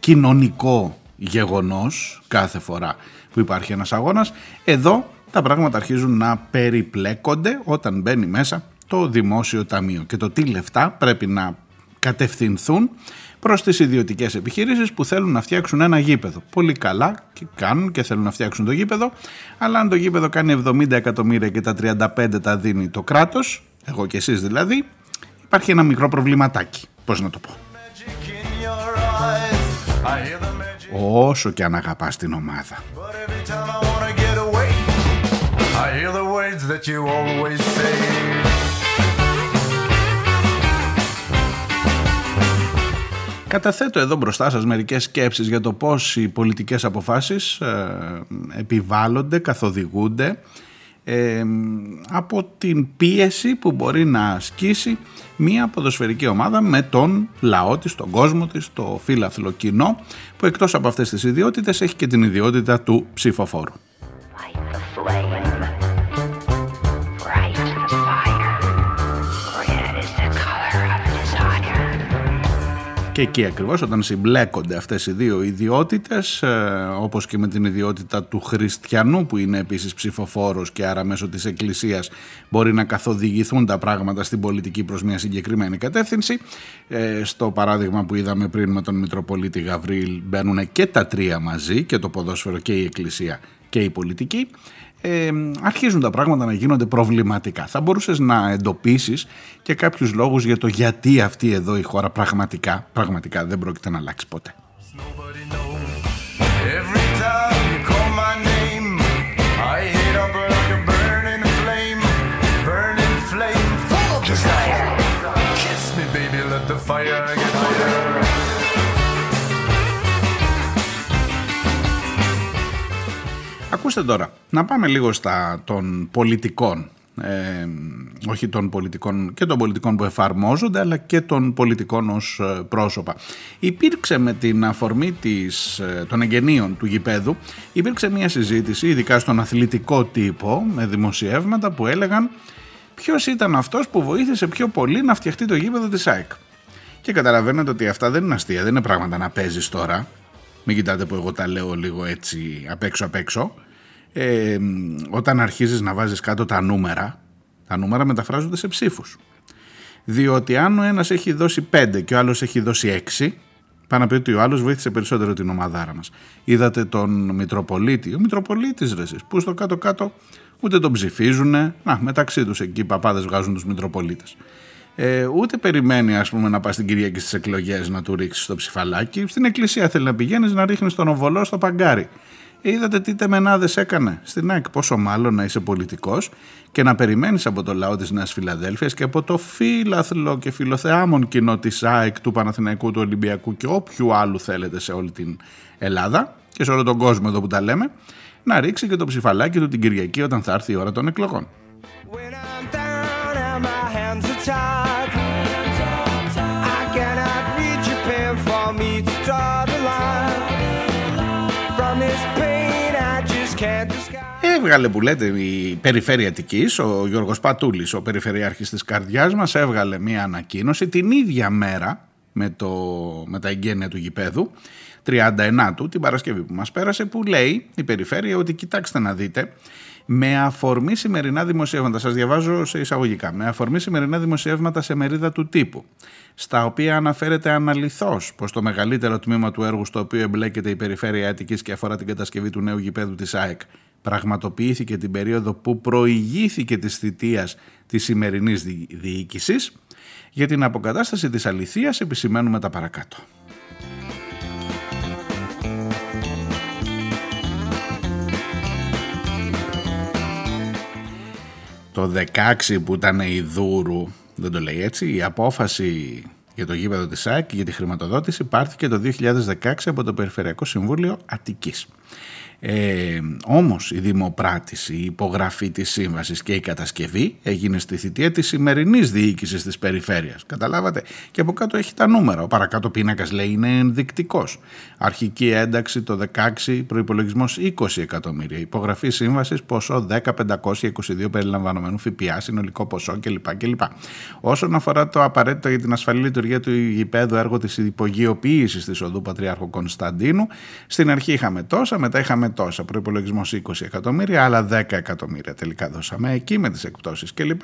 S1: κοινωνικό γεγονός κάθε φορά που υπάρχει ένας αγώνας, εδώ τα πράγματα αρχίζουν να περιπλέκονται όταν μπαίνει μέσα το δημόσιο ταμείο. Και το τι λεφτά πρέπει να κατευθυνθούν προς τις ιδιωτικές επιχειρήσεις που θέλουν να φτιάξουν ένα γήπεδο. Πολύ καλά και κάνουν και θέλουν να φτιάξουν το γήπεδο, αλλά αν το γήπεδο κάνει 70 εκατομμύρια και τα 35 τα δίνει το κράτος, εγώ και εσείς δηλαδή, υπάρχει ένα μικρό προβληματάκι. Πώς να το πω;
S7: Magic in your eyes, I hear the magic,
S1: Όσο και αν αγαπάς την ομάδα.
S7: but every time I wanna get away, I hear the words that you always say.
S1: Καταθέτω εδώ μπροστά σας μερικές σκέψεις για το πώς οι πολιτικές αποφάσεις ε, επιβάλλονται, καθοδηγούνται ε, από την πίεση που μπορεί να ασκήσει μια ποδοσφαιρική ομάδα με τον λαό της, τον κόσμο της, το φύλαθλο κοινό που εκτός από αυτές τις ιδιότητες έχει και την ιδιότητα του ψηφοφόρου. Και εκεί ακριβώς όταν συμπλέκονται αυτές οι δύο ιδιότητες ε, όπως και με την ιδιότητα του χριστιανού που είναι επίσης ψηφοφόρος και άρα μέσω της εκκλησίας μπορεί να καθοδηγηθούν τα πράγματα στην πολιτική προς μια συγκεκριμένη κατεύθυνση ε, στο παράδειγμα που είδαμε πριν με τον Μητροπολίτη Γαβρίλ μπαίνουν και τα τρία μαζί και το ποδόσφαιρο και η εκκλησία και η πολιτική ε, αρχίζουν τα πράγματα να γίνονται προβληματικά. Θα μπορούσες να εντοπίσεις και κάποιους λόγους για το γιατί αυτή εδώ η χώρα πραγματικά, πραγματικά δεν πρόκειται να αλλάξει ποτέ. Ακούστε τώρα, να πάμε λίγο στα των πολιτικών. Ε, όχι των πολιτικών και των πολιτικών που εφαρμόζονται αλλά και των πολιτικών ως ε, πρόσωπα. Υπήρξε με την αφορμή της, ε, των εγγενείων του γηπέδου υπήρξε μια συζήτηση ειδικά στον αθλητικό τύπο με δημοσιεύματα που έλεγαν ποιος ήταν αυτός που βοήθησε πιο πολύ να φτιαχτεί το γήπεδο της ΑΕΚ; Και καταλαβαίνετε ότι αυτά δεν είναι αστεία, δεν είναι πράγματα να παίζεις τώρα. Μην κοιτάτε που εγώ τα λέω λίγο έτσι απ' έξω απ' έξω. Ε, όταν αρχίζεις να βάζεις κάτω τα νούμερα, τα νούμερα μεταφράζονται σε ψήφους. Διότι αν ο ένας έχει δώσει 5 και ο άλλος έχει δώσει 6, πάνω να πει ότι ο άλλος βοήθησε περισσότερο την ομαδάρα μας. Είδατε τον Μητροπολίτη, ο Μητροπολίτης ρε εσείς, που στο κάτω-κάτω ούτε τον ψηφίζουνε, να μεταξύ τους εκεί οι παπάδες βγάζουν τους Μητροπολίτες. Ε, ούτε περιμένει ας πούμε να πας την Κυριακή στις εκλογές να του ρίξεις το ψηφαλάκι. Στην εκκλησία θέλει να πηγαίνεις να ρίχνεις τον οβολό στο παγκάρι. Ε, είδατε τι τεμενάδες έκανε στην ΑΕΚ. Πόσο μάλλον να είσαι πολιτικός και να περιμένεις από το λαό της Νέας Φιλαδέλφειας και από το φύλαθλο και φιλοθεάμον κοινό της ΑΕΚ, του Παναθηναϊκού, του Ολυμπιακού και όποιου άλλου θέλετε σε όλη την Ελλάδα και σε όλο τον κόσμο εδώ που τα λέμε, να ρίξει και το ψηφαλάκι του την Κυριακή όταν θα έρθει η ώρα των εκλογών.
S8: When I'm down and my hands are tied,
S1: Έβγαλε που λέτε η Περιφέρεια Αττικής, ο Γιώργος Πατούλης, ο Περιφερειάρχης της καρδιάς μας, έβγαλε μία ανακοίνωση την ίδια μέρα με, το, με τα εγγένεια του γηπέδου, 39 του, την Παρασκευή που μας πέρασε, που λέει η περιφέρεια ότι κοιτάξτε να δείτε, με αφορμή σημερινά δημοσιεύματα, σας διαβάζω σε εισαγωγικά, με αφορμή σημερινά δημοσιεύματα σε μερίδα του τύπου, στα οποία αναφέρεται αναλυθώς πως το μεγαλύτερο τμήμα του έργου στο οποίο εμπλέκεται η περιφέρεια Αττικής και αφορά την κατασκευή του νέου γηπέδου της ΑΕΚ πραγματοποιήθηκε την περίοδο που προηγήθηκε της θητείας της σημερινής δι- διοίκησης, για την αποκατάσταση της αληθείας επισημαίνουμε τα παρακάτω. Το 16 που ήταν η Δούρου, δεν το λέει έτσι, η απόφαση για το γήπεδο της ΑΕΚ και για τη χρηματοδότηση πάρθηκε το 2016 από το Περιφερειακό Συμβούλιο Αττικής. Ε, όμως η δημοπράτηση, η υπογραφή της σύμβασης και η κατασκευή έγινε στη θητεία της σημερινής διοίκησης της περιφέρειας. Καταλάβατε; Και από κάτω έχει τα νούμερα. Ο παρακάτω πίνακας λέει είναι ενδεικτικός. Αρχική ένταξη το 16, προϋπολογισμός 20 εκατομμύρια. Υπογραφή σύμβασης ποσό 10.522 περιλαμβανομένου ΦΠΑ, συνολικό ποσό κλπ. κλπ. Όσον αφορά το απαραίτητο για την ασφαλή λειτουργία του γηπέδου έργο της υπογειοποίησης της οδού Πατριάρχου Κωνσταντίνου, στην αρχή είχαμε τόσα, μετά είχαμε τόσα. Προπολογισμό 20 εκατομμύρια, άλλα 10 εκατομμύρια τελικά δώσαμε εκεί με τις εκπτώσεις κλπ.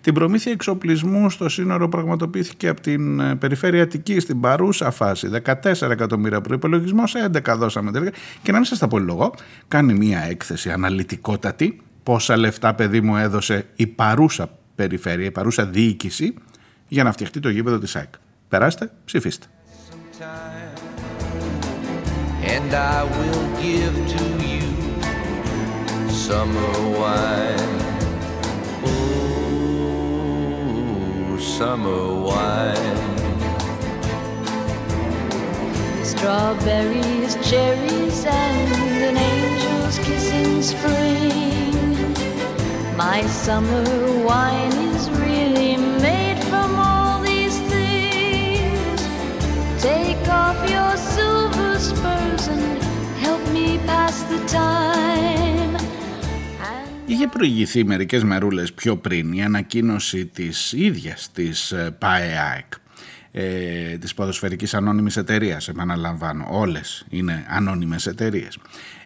S1: Την προμήθεια εξοπλισμού στο σύνορο πραγματοποιήθηκε από την ε, περιφέρεια Αττική στην παρούσα φάση. 14 εκατομμύρια προπολογισμό, 11 δώσαμε τελικά. Και να μην σας τα πολυλογώ, κάνει μία έκθεση αναλυτικότατη πόσα λεφτά παιδί μου έδωσε η παρούσα περιφέρεια, η παρούσα διοίκηση για να φτιαχτεί το γήπεδο της ΑΕΚ. Περάστε, ψηφίστε.
S9: And I will give to you summer wine. Oh, summer wine.
S10: Strawberries, cherries, and an angel's kiss in spring. My summer wine is really
S1: Είχε προηγηθεί μερικές μερούλες πιο πριν η ανακοίνωση της ίδιας της ε, ΠΑΕΑΕΚ, ε, της Ποδοσφαιρικής Ανώνυμης Εταιρείας, επαναλαμβάνω, όλες είναι ανώνυμες εταιρείες,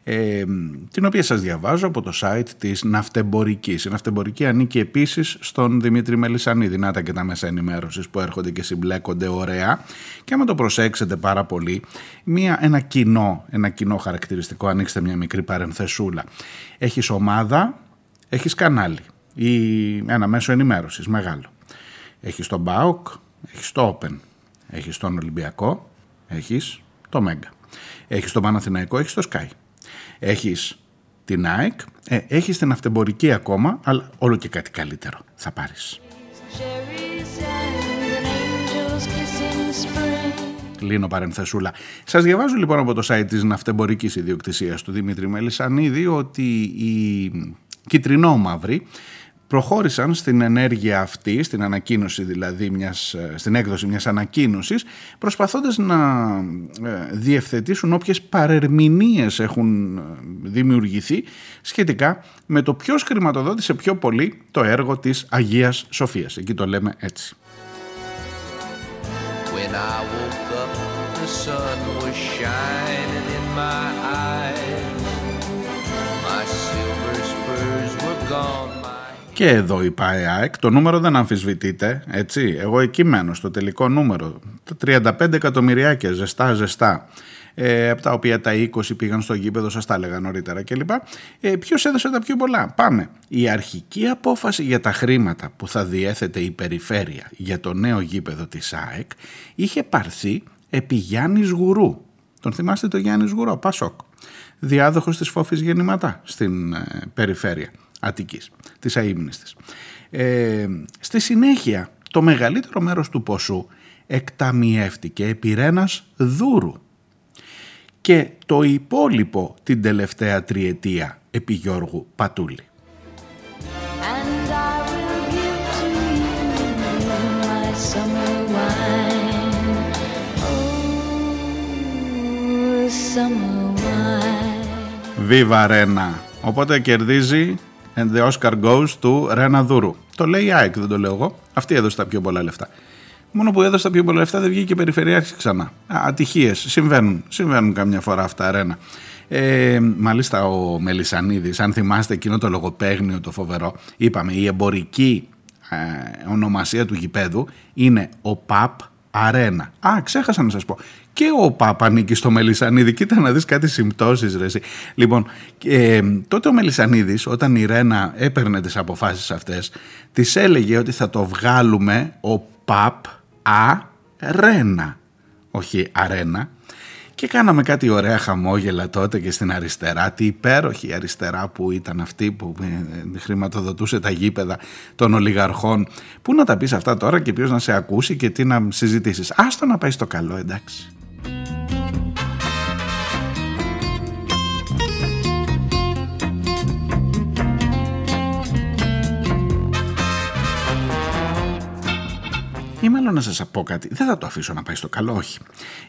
S1: ε, την οποία σας διαβάζω από το site της Ναυτεμπορικής. Η Ναυτεμπορική ανήκει επίσης στον Δημήτρη Μελισανίδη, να τα και τα μέσα ενημέρωσης που έρχονται και συμπλέκονται ωραία και άμα το προσέξετε πάρα πολύ, μια, ένα, κοινό, ένα κοινό χαρακτηριστικό, ανοίξτε μια μικρή παρενθεσούλα. Έχεις ομάδα, έχεις κανάλι ή ένα μέσο ενημέρωσης μεγάλο. Έχεις τον ΠΑΟΚ, έχεις το Open, έχεις τον Ολυμπιακό, έχεις το Μέγκα. Έχεις τον Παναθηναϊκό, έχεις το Sky. Έχεις την ΑΕΚ, ε, έχεις την αυτεμπορική ακόμα, αλλά όλο και κάτι καλύτερο θα πάρεις.
S10: cherries and an angel's kiss in spring.
S1: Κλείνω παρενθεσούλα. Σας διαβάζω λοιπόν από το site της ναυτεμπορικής ιδιοκτησίας του Δημήτρη Μελισανίδη ότι οι κυτρινό-μαύροι προχώρησαν στην ενέργεια αυτή, στην ανακοίνωση δηλαδή, μιας, ε, στην έκδοση μιας ανακοίνωσης, προσπαθώντας να ε, διευθετήσουν όποιες παρερμηνίες έχουν ε, δημιουργηθεί σχετικά με το ποιος χρηματοδότησε πιο πολύ το έργο της Αγίας Σοφίας. Εκεί το λέμε έτσι.
S9: When I woke up, the sun was shining in my eyes.
S1: Και εδώ η ΠΑΕΑΕΚ, το νούμερο δεν αμφισβητείται, έτσι. Εγώ εκεί μένω στο τελικό νούμερο. Τα 35 εκατομμυριάκια ζεστά ζεστά. Ε, από τα οποία τα 20 πήγαν στο γήπεδο, σας τα έλεγα νωρίτερα κλπ. Ε, ποιος έδωσε τα πιο πολλά; Πάμε. Η αρχική απόφαση για τα χρήματα που θα διέθετε η περιφέρεια για το νέο γήπεδο της ΑΕΚ είχε πάρθει επί Γιάννης Γουρού. Τον θυμάστε το Γιάννης Γουρό, Πασόκ. Διάδοχος της Φόφης Γεννηματά στην ε, περιφέρεια Αττικής, της αείμνης της. Ε, στη συνέχεια, το μεγαλύτερο μέρος του ποσού εκταμιεύτηκε επί Ρένας Δούρου και το υπόλοιπο την τελευταία τριετία επί Γιώργου Πατούλη.
S10: And I will give to you my summer wine. Oh, summer wine.
S1: Viva Ρένα. Οπότε κερδίζει and the Oscar goes to Ρένα Δούρου. Το λέει η ΑΕΚ, δεν το λέω εγώ. Αυτή έδωσε τα πιο πολλά λεφτά. Μόνο που έδωσε τα πιο πολλά λεφτά δεν βγήκε περιφερειάρχη ξανά. Ατυχίες. Συμβαίνουν. Συμβαίνουν καμιά φορά αυτά, Ρένα. Ε, μάλιστα ο Μελισανίδης, αν θυμάστε εκείνο το λογοπαίγνιο το φοβερό, είπαμε η εμπορική ε, ονομασία του γηπέδου είναι ο ΠΑΠ Αρένα. Α, ξέχασα να σας πω. Και ο ΠΑΠ ανήκει στο Μελισανίδη. Κοίτα να δεις κάτι συμπτώσεις ρε εσύ. Λοιπόν, ε, τότε ο Μελισανίδης όταν η Ρένα έπαιρνε τις αποφάσεις αυτές της έλεγε ότι θα το βγάλουμε ο ΠΑΠ Αρένα. Όχι αρένα, και κάναμε κάτι ωραία χαμόγελα τότε και στην αριστερά. Τι υπέροχη αριστερά που ήταν αυτή που ε, χρηματοδοτούσε τα γήπεδα των ολιγαρχών. Πού να τα πεις αυτά τώρα και ποιος να σε ακούσει και τι να συζητήσεις. Άστο να πάει στο καλό εντάξει. Ή μάλλον να σας πω κάτι, δεν θα το αφήσω να πάει στο καλό, όχι.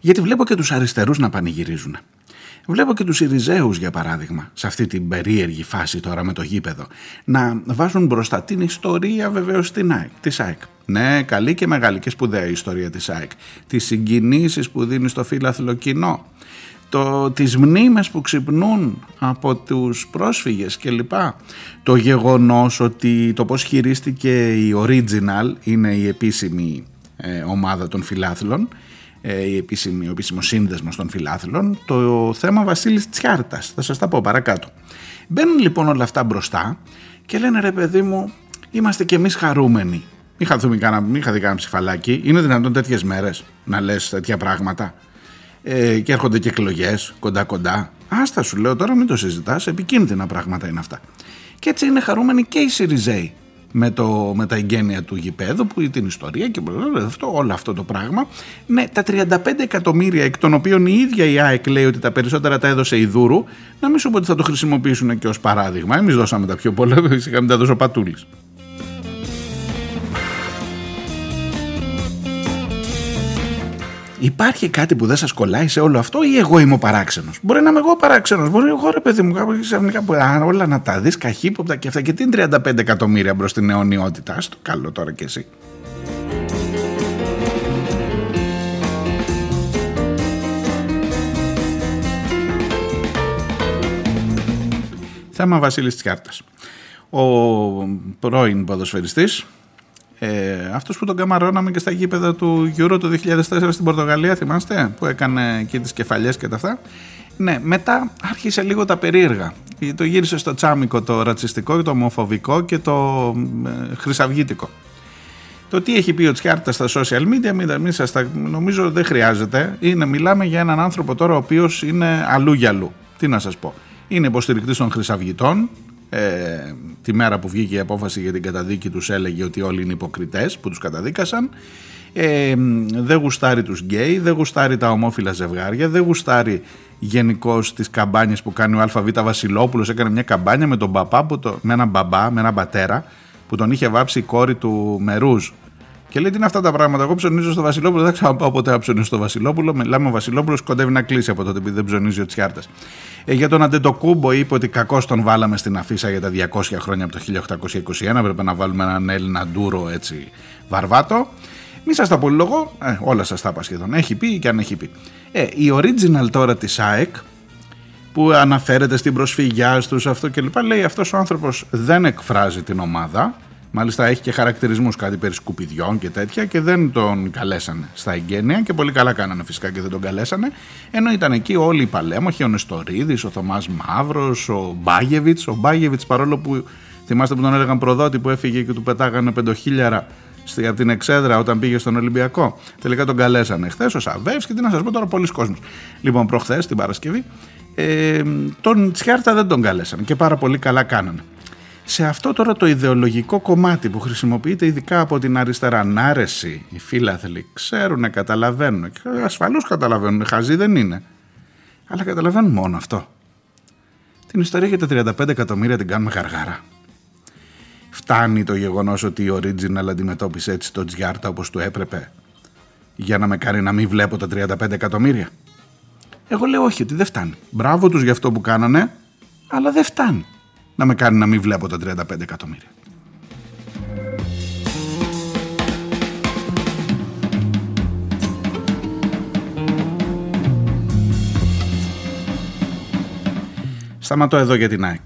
S1: Γιατί βλέπω και τους αριστερούς να πανηγυρίζουν. Βλέπω και τους Ιριζέους για παράδειγμα, σε αυτή την περίεργη φάση τώρα με το γήπεδο, να βάζουν μπροστά την ιστορία βεβαίως της ΑΕΚ. Ναι, καλή και μεγάλη και σπουδαία η ιστορία της ΑΕΚ. Τις συγκινήσεις που δίνει στο φύλαθλο κοινό. Το, τις μνήμες που ξυπνούν από τους πρόσφυγες κλπ. Το γεγονός ότι το πώς χειρίστηκε η Original είναι η επίσημη ε, ομάδα των φιλάθλων ε, η επίσημη, ο επίσημος σύνδεσμος των φιλάθλων το θέμα Βασίλης Τσιάρτας. Θα σας τα πω παρακάτω. Μπαίνουν λοιπόν όλα αυτά μπροστά και λένε ρε παιδί μου είμαστε κι εμείς χαρούμενοι μην χαθούμε κανένα, μην χαθεί κανένα ψηφαλάκι. Είναι δυνατόν τέτοιες μέρες να λες τέτοια πράγματα; Ε, και έρχονται και εκλογές κοντά κοντά. Άστα σου λέω τώρα μην το συζητάς. Επικίνδυνα πράγματα είναι αυτά. Και έτσι είναι χαρούμενοι και οι Σιριζέοι με, το, με τα εγγένεια του γηπέδου που την ιστορία και αυτό, όλο αυτό το πράγμα. Ναι, τα 35 εκατομμύρια εκ των οποίων η ίδια η ΑΕΚ λέει ότι τα περισσότερα τα έδωσε η Δούρου να μην σου πω ότι θα το χρησιμοποιήσουν και ως παράδειγμα. Εμείς δώσαμε τα πιο πολλά είχαμε τα δώσει ο Πατούλης Υπάρχει κάτι που δεν σας κολλάει σε όλο αυτό ή εγώ είμαι ο παράξενος; Μπορεί να είμαι εγώ παράξενος. Μπορεί εγώ ρε παιδί μου κάπου ξαφνικά όλα να τα δεις καχύποπτα και αυτά. Και τι είναι 35 εκατομμύρια μπρος στην αιωνιότητα. Α το καλό τώρα κι εσύ. Θέμα Βασίλης Τσιάρτας. Ο πρώην ποδοσφαιριστής ε, Αυτό που τον καμαρώναμε και στα γήπεδα του Euro το 2004 στην Πορτογαλία, θυμάστε, που έκανε εκεί τις κεφαλιές και τα αυτά. Ναι, μετά άρχισε λίγο τα περίεργα. Το γύρισε στο τσάμικο το ρατσιστικό, το ομοφοβικό και το ε, χρυσαυγήτικο. Το τι έχει πει ο Τσιάρτας στα social media, μην, μην σας τα, νομίζω δεν χρειάζεται. Είναι, μιλάμε για έναν άνθρωπο τώρα ο οποίος είναι αλλού για αλλού. Τι να σας πω. Είναι υποστηρικτής των χρυσαυγητών, ε, τη μέρα που βγήκε η απόφαση για την καταδίκη τους έλεγε ότι όλοι είναι υποκριτές που τους καταδίκασαν. Ε, δεν γουστάρει τους γκέι, δεν γουστάρει τα ομόφυλα ζευγάρια, δεν γουστάρει γενικώς τις καμπάνιες που κάνει ο ΑΒ Βασιλόπουλος. Έκανε μια καμπάνια με τον παπά, που το, με έναν μπαμπά, με έναν πατέρα που τον είχε βάψει η κόρη του Μερούζ και λέει τι είναι αυτά τα πράγματα; Εγώ ψωνίζω στο Βασιλόπουλο, δεν θα πάω ποτέ να ψωνίσω στο Βασιλόπουλο. Μιλάμε ο Βασιλόπουλος κοντεύει να κλείσει από τότε επειδή δεν ψωνίζει ο Τσιάρτα. Ε, για τον Αντετοκούμπο είπε ότι κακώς τον βάλαμε στην αφίσα για τα 200 χρόνια από το 1821. Πρέπει να βάλουμε έναν Έλληνα ντούρο έτσι βαρβάτο. Μη σας τα πολυλογώ, ε, όλα σας τα είπα σχεδόν. Έχει πει και αν έχει πει. Ε, η original τώρα της ΑΕΚ που αναφέρεται στην προσφυγιά του αυτό κλπ. Λέει αυτός ο άνθρωπος δεν εκφράζει την ομάδα Μάλιστα έχει και χαρακτηρισμούς κάτι περί σκουπιδιών και τέτοια και δεν τον καλέσανε στα εγγένεια και πολύ καλά κάνανε φυσικά και δεν τον καλέσανε. Ενώ ήταν εκεί όλοι οι παλέμαχοι, ο Νεστορίδης, ο Θωμάς Μαύρος, ο Μπάγεβιτς. Ο Μπάγεβιτς παρόλο που θυμάστε που τον έλεγαν προδότη που έφυγε και του πετάγανε πεντοχίλιαρα από την εξέδρα όταν πήγε στον Ολυμπιακό. Τελικά τον καλέσανε χθες ο Σαββεύ και τι να σας πω τώρα, πολλοί κόσμοι. Λοιπόν, προχθές την Παρασκευή, ε, τον Τσιάρτα δεν τον καλέσανε και πάρα πολύ καλά κάνανε σε αυτό τώρα το ιδεολογικό κομμάτι που χρησιμοποιείται ειδικά από την αριστερά ανάρεση οι φίλαθλοι ξέρουν, καταλαβαίνουν. Και ασφαλώς καταλαβαίνουν, χαζοί δεν είναι. Αλλά καταλαβαίνουν μόνο αυτό. Την ιστορία για τα 35 εκατομμύρια την κάνουμε γαργάρα. Φτάνει το γεγονός ότι η Original αντιμετώπισε έτσι το Τζιάρτα όπως του έπρεπε; Για να με κάνει να μην βλέπω τα 35 εκατομμύρια. Εγώ λέω όχι ότι δεν φτάνει. Μπράβο τους για αυτό που κάνανε αλλά δεν φτάνει να με κάνει να μην βλέπω τα 35 εκατομμύρια. Σταματώ εδώ για την ΑΕΚ.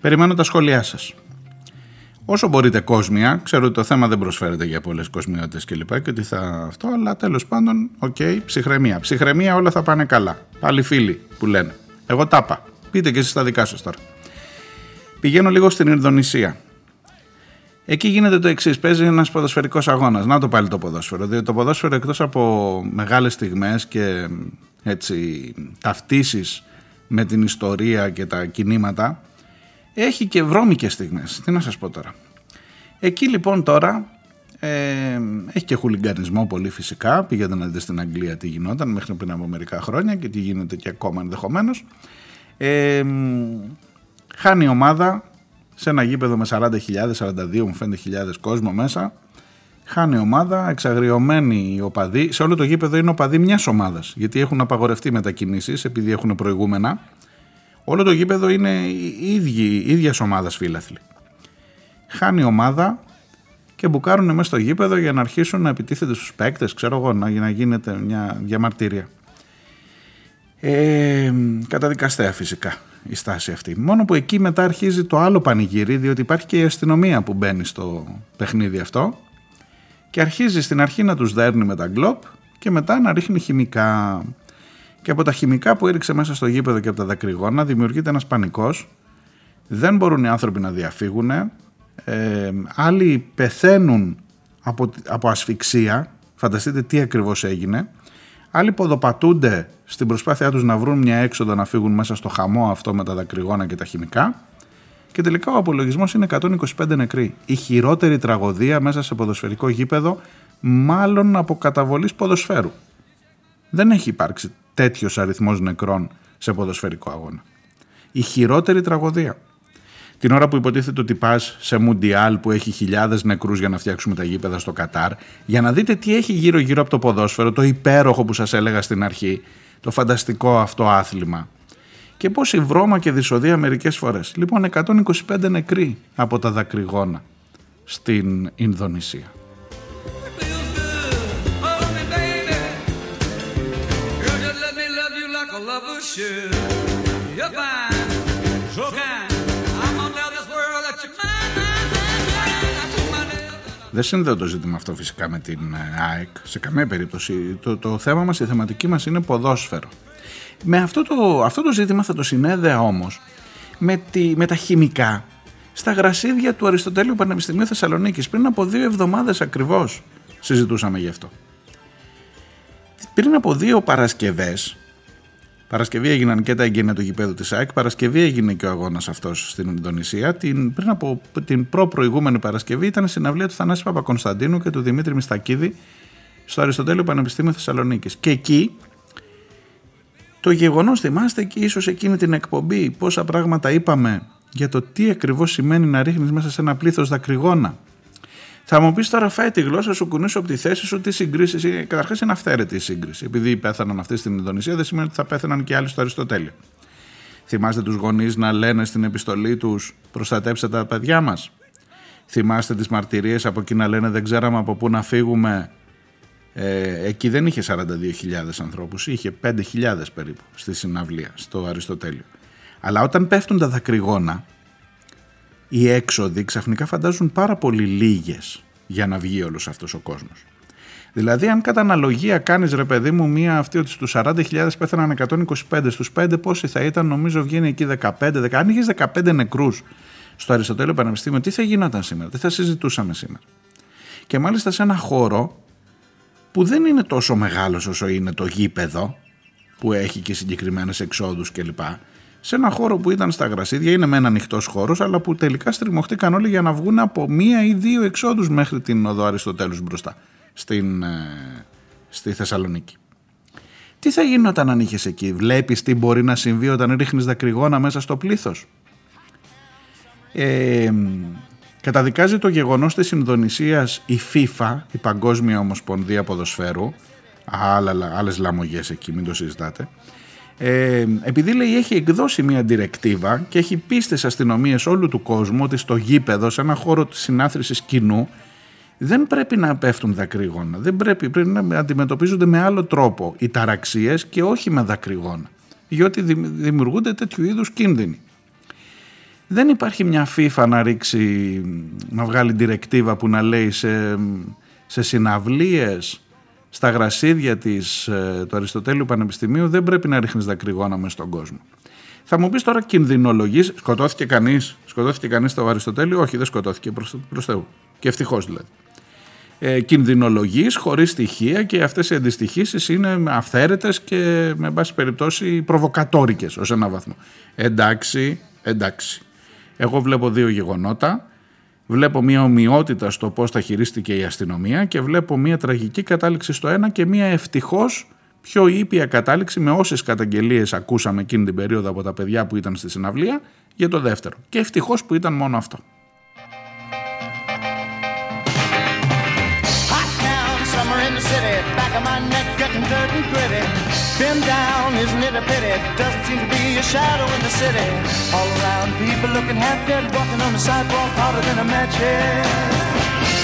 S1: Περιμένω τα σχόλιά σας. Όσο μπορείτε κόσμια, ξέρω ότι το θέμα δεν προσφέρεται για πολλές κοσμιότητες και και ότι θα αυτό, αλλά τέλος πάντων, OK, okay, ψυχραιμία. Ψυχραιμία όλα θα πάνε καλά. Πάλι φίλοι που λένε. Εγώ τα 'πα. Πείτε και εσείς τα δικά σας τώρα. Πηγαίνω λίγο στην Ινδονησία. Εκεί γίνεται το εξής: Παίζει ένας ποδοσφαιρικός αγώνας. Να το πάλι το ποδόσφαιρο. Διότι το ποδόσφαιρο εκτός από μεγάλες στιγμές και έτσι ταυτίσεις με την ιστορία και τα κινήματα, έχει και βρώμικες στιγμές. Τι να σας πω τώρα. Εκεί λοιπόν τώρα ε, έχει και χουλιγκανισμό πολύ φυσικά. Πήγατε να δείτε στην Αγγλία τι γινόταν μέχρι πριν από μερικά χρόνια και τι γίνεται και ακόμα ενδεχομένως. Ε, χάνει η ομάδα σε ένα γήπεδο με 40.000, 42 μου φαίνεται χιλιάδες κόσμο μέσα. Χάνει η ομάδα, εξαγριωμένοι οι οπαδοί. Σε όλο το γήπεδο είναι οπαδοί μιας ομάδας. Γιατί έχουν απαγορευτεί μετακινήσεις επειδή έχουν προηγούμενα. Όλο το γήπεδο είναι οι ίδιοι, ίδιας ομάδας φίλαθλοι. Χάνει η ομάδα και μπουκάρουν μέσα στο γήπεδο για να αρχίσουν να επιτίθεται στους παίκτες, ξέρω εγώ, να, να γίνεται μια διαμαρτυρία. Ε, καταδικαστέα φυσικά η στάση αυτή. Μόνο που εκεί μετά αρχίζει το άλλο πανηγύρι, διότι υπάρχει και η αστυνομία που μπαίνει στο παιχνίδι αυτό και αρχίζει στην αρχή να τους δέρνει με τα γκλόπ και μετά να ρίχνει χημικά. Και από τα χημικά που έριξε μέσα στο γήπεδο και από τα δακρυγόνα δημιουργείται ένας πανικός. Δεν μπορούν οι άνθρωποι να διαφύγουν. Ε, άλλοι πεθαίνουν από, από ασφυξία. Φανταστείτε τι ακριβώς έγινε. Άλλοι ποδοπατούνται στην προσπάθειά τους να βρουν μια έξοδο να φύγουν μέσα στο χαμό αυτό με τα δακρυγόνα και τα χημικά. Και τελικά ο απολογισμός είναι 125 νεκροί. Η χειρότερη τραγωδία μέσα σε ποδοσφαιρικό γήπεδο μάλλον από καταβολής ποδοσφαίρου. Δεν έχει υπάρξει τέτοιος αριθμός νεκρών σε ποδοσφαιρικό αγώνα. Η χειρότερη τραγωδία. Την ώρα που υποτίθεται ότι πας σε Μουντιάλ που έχει χιλιάδες νεκρούς για να φτιάξουμε τα γήπεδα στο Κατάρ, για να δείτε τι έχει γύρω-γύρω από το ποδόσφαιρο, το υπέροχο που σας έλεγα στην αρχή, το φανταστικό αυτό άθλημα. Και πόση βρώμα και δυσοδεία μερικές φορές. Λοιπόν, 125 νεκροί από τα δακρυγόνα στην Ινδονησία. Δεν συνδέω το ζήτημα αυτό φυσικά με την ε, ΑΕΚ σε καμία περίπτωση. Το, το θέμα μας, η θεματική μας είναι ποδόσφαιρο. Με αυτό το, αυτό το ζήτημα θα το συνέδεα όμως με, τη, με τα χημικά στα γρασίδια του Αριστοτέλειου Πανεπιστημίου Θεσσαλονίκης πριν από δύο εβδομάδες ακριβώς συζητούσαμε γι' αυτό. Πριν από δύο Παρασκευές Παρασκευή έγιναν και τα εγγένεια του γηπέδου της ΑΕΚ. Παρασκευή έγινε και ο αγώνας αυτός στην Ινδονησία. Την, πριν από την προ-προηγούμενη Παρασκευή ήταν συναυλία του Θανάση Παπακονσταντίνου και του Δημήτρη Μιστακίδη στο Αριστοτέλειο Πανεπιστήμιο Θεσσαλονίκης. Και εκεί το γεγονός, θυμάστε και ίσως εκείνη την εκπομπή, πόσα πράγματα είπαμε για το τι ακριβώς σημαίνει να ρίχνεις μέσα σε ένα πλήθος δακρυγόνα θα μου πεις τώρα, φάει τη γλώσσα σου, κουνήσω από τη θέση σου, τι συγκρίσεις. Καταρχάς είναι αυθαίρετη η σύγκριση. Επειδή πέθαναν αυτοί στην Ινδονησία, δεν σημαίνει ότι θα πέθαναν και άλλοι στο Αριστοτέλειο. Θυμάστε τους γονείς να λένε στην επιστολή τους προστατέψτε τα παιδιά μας. Θυμάστε τις μαρτυρίες από εκεί να λένε δεν ξέραμε από πού να φύγουμε. Ε, εκεί δεν είχε 42.000 ανθρώπους, είχε 5.000 περίπου στη συναυλία, στο Αριστοτέλειο. Αλλά όταν πέφτουν τα δακρυγόνα, οι έξοδοι ξαφνικά φαντάζουν πάρα πολύ λίγες για να βγει όλος αυτός ο κόσμος. Δηλαδή, αν κατά αναλογία κάνεις ρε παιδί μου μία αυτή ότι στους 40.000 πέθαναν 125, στους 5 πόσοι θα ήταν, νομίζω βγαίνει εκεί 15. 10, αν είχες 15 νεκρούς στο Αριστοτέλειο Πανεπιστήμιο, τι θα γινόταν σήμερα, τι θα συζητούσαμε σήμερα; Και μάλιστα σε ένα χώρο που δεν είναι τόσο μεγάλος όσο είναι το γήπεδο, που έχει και συγκεκριμένες εξόδους κλπ σε ένα χώρο που ήταν στα γρασίδια, είναι με ένα ανοιχτός χώρος, αλλά που τελικά στριμωχτήκαν όλοι για να βγουν από μία ή δύο εξόδους μέχρι την οδό Αριστοτέλους μπροστά στην, ε, στη Θεσσαλονίκη. Τι θα γίνει όταν αν είχε εκεί, βλέπεις τι μπορεί να συμβεί όταν ρίχνεις δακρυγόνα μέσα στο πλήθος; Ε, καταδικάζει το γεγονός της Ινδονησίας η FIFA, η Παγκόσμια Ομοσπονδία Ποδοσφαίρου, άλλα, άλλες λαμογές εκεί, μην το συζητάτε, ε, επειδή λέει έχει εκδώσει μια διρεκτίβα και έχει πει στις αστυνομίες όλου του κόσμου ότι στο γήπεδο, σε ένα χώρο της συνάθρησης κοινού, δεν πρέπει να πέφτουν δακρύγωνα. Δεν πρέπει, πρέπει να αντιμετωπίζονται με άλλο τρόπο οι ταραξίες και όχι με δακρυγόνα. διότι δημ- δημιουργούνται τέτοιου είδους κίνδυνοι. Δεν υπάρχει μια FIFA να ρίξει, να βγάλει διρεκτίβα που να λέει σε, σε συναυλίες, στα γρασίδια της, ε, του Αριστοτέλειου Πανεπιστημίου δεν πρέπει να ρίχνεις δακρυγόνα μες στον κόσμο. Θα μου πεις τώρα κινδυνολογείς, σκοτώθηκε κανείς, σκοτώθηκε κανείς στο Αριστοτέλειο, όχι δεν σκοτώθηκε προς, προς Θεού και ευτυχώς δηλαδή. Ε, κινδυνολογείς χωρίς στοιχεία και αυτές οι αντιστοιχήσεις είναι αυθαίρετες και με πάση περιπτώσει προβοκατόρικες ως ένα βαθμό. Εντάξει, εντάξει. Εγώ βλέπω δύο γεγονότα. Βλέπω μια ομοιότητα στο πώς τα χειρίστηκε η αστυνομία και βλέπω μια τραγική κατάληξη στο ένα και μια ευτυχώς πιο ήπια κατάληξη με όσες καταγγελίες ακούσαμε εκείνη την περίοδο από τα παιδιά που ήταν στη συναυλία για το δεύτερο. Και ευτυχώς που ήταν μόνο αυτό.
S11: Hot town, summer in the city. Back of my neck getting dirt and gritty. Been down, isn't it a pity? Doesn't seem to be a shadow in the city. All around, people looking half dead, walking on the sidewalk harder than a match head.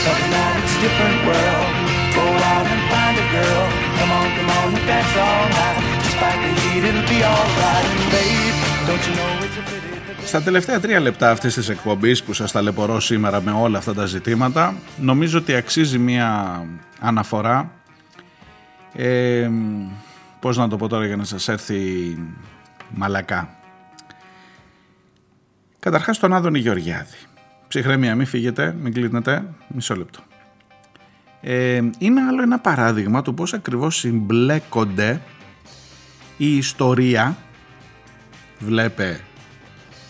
S11: But now it's a different world. Go out and find a girl. Come on, come on, and dance all night. Despite the heat, it'll be alright. And babe, don't you know it's a pity? that
S1: Στα τελευταία τρία λεπτά αυτής της εκπομπής που σας ταλαιπωρώ σήμερα με όλα αυτά τα ζητήματα νομίζω ότι αξίζει μία αναφορά ε, πώς να το πω τώρα για να σας έρθει μαλακά. Καταρχάς τον Άδωνη Γεωργιάδη. Ψυχρέμια, μην φύγετε, μην κλείνετε, μισό λεπτό. Ε, είναι άλλο ένα παράδειγμα του πώς ακριβώς συμπλέκονται η ιστορία, βλέπε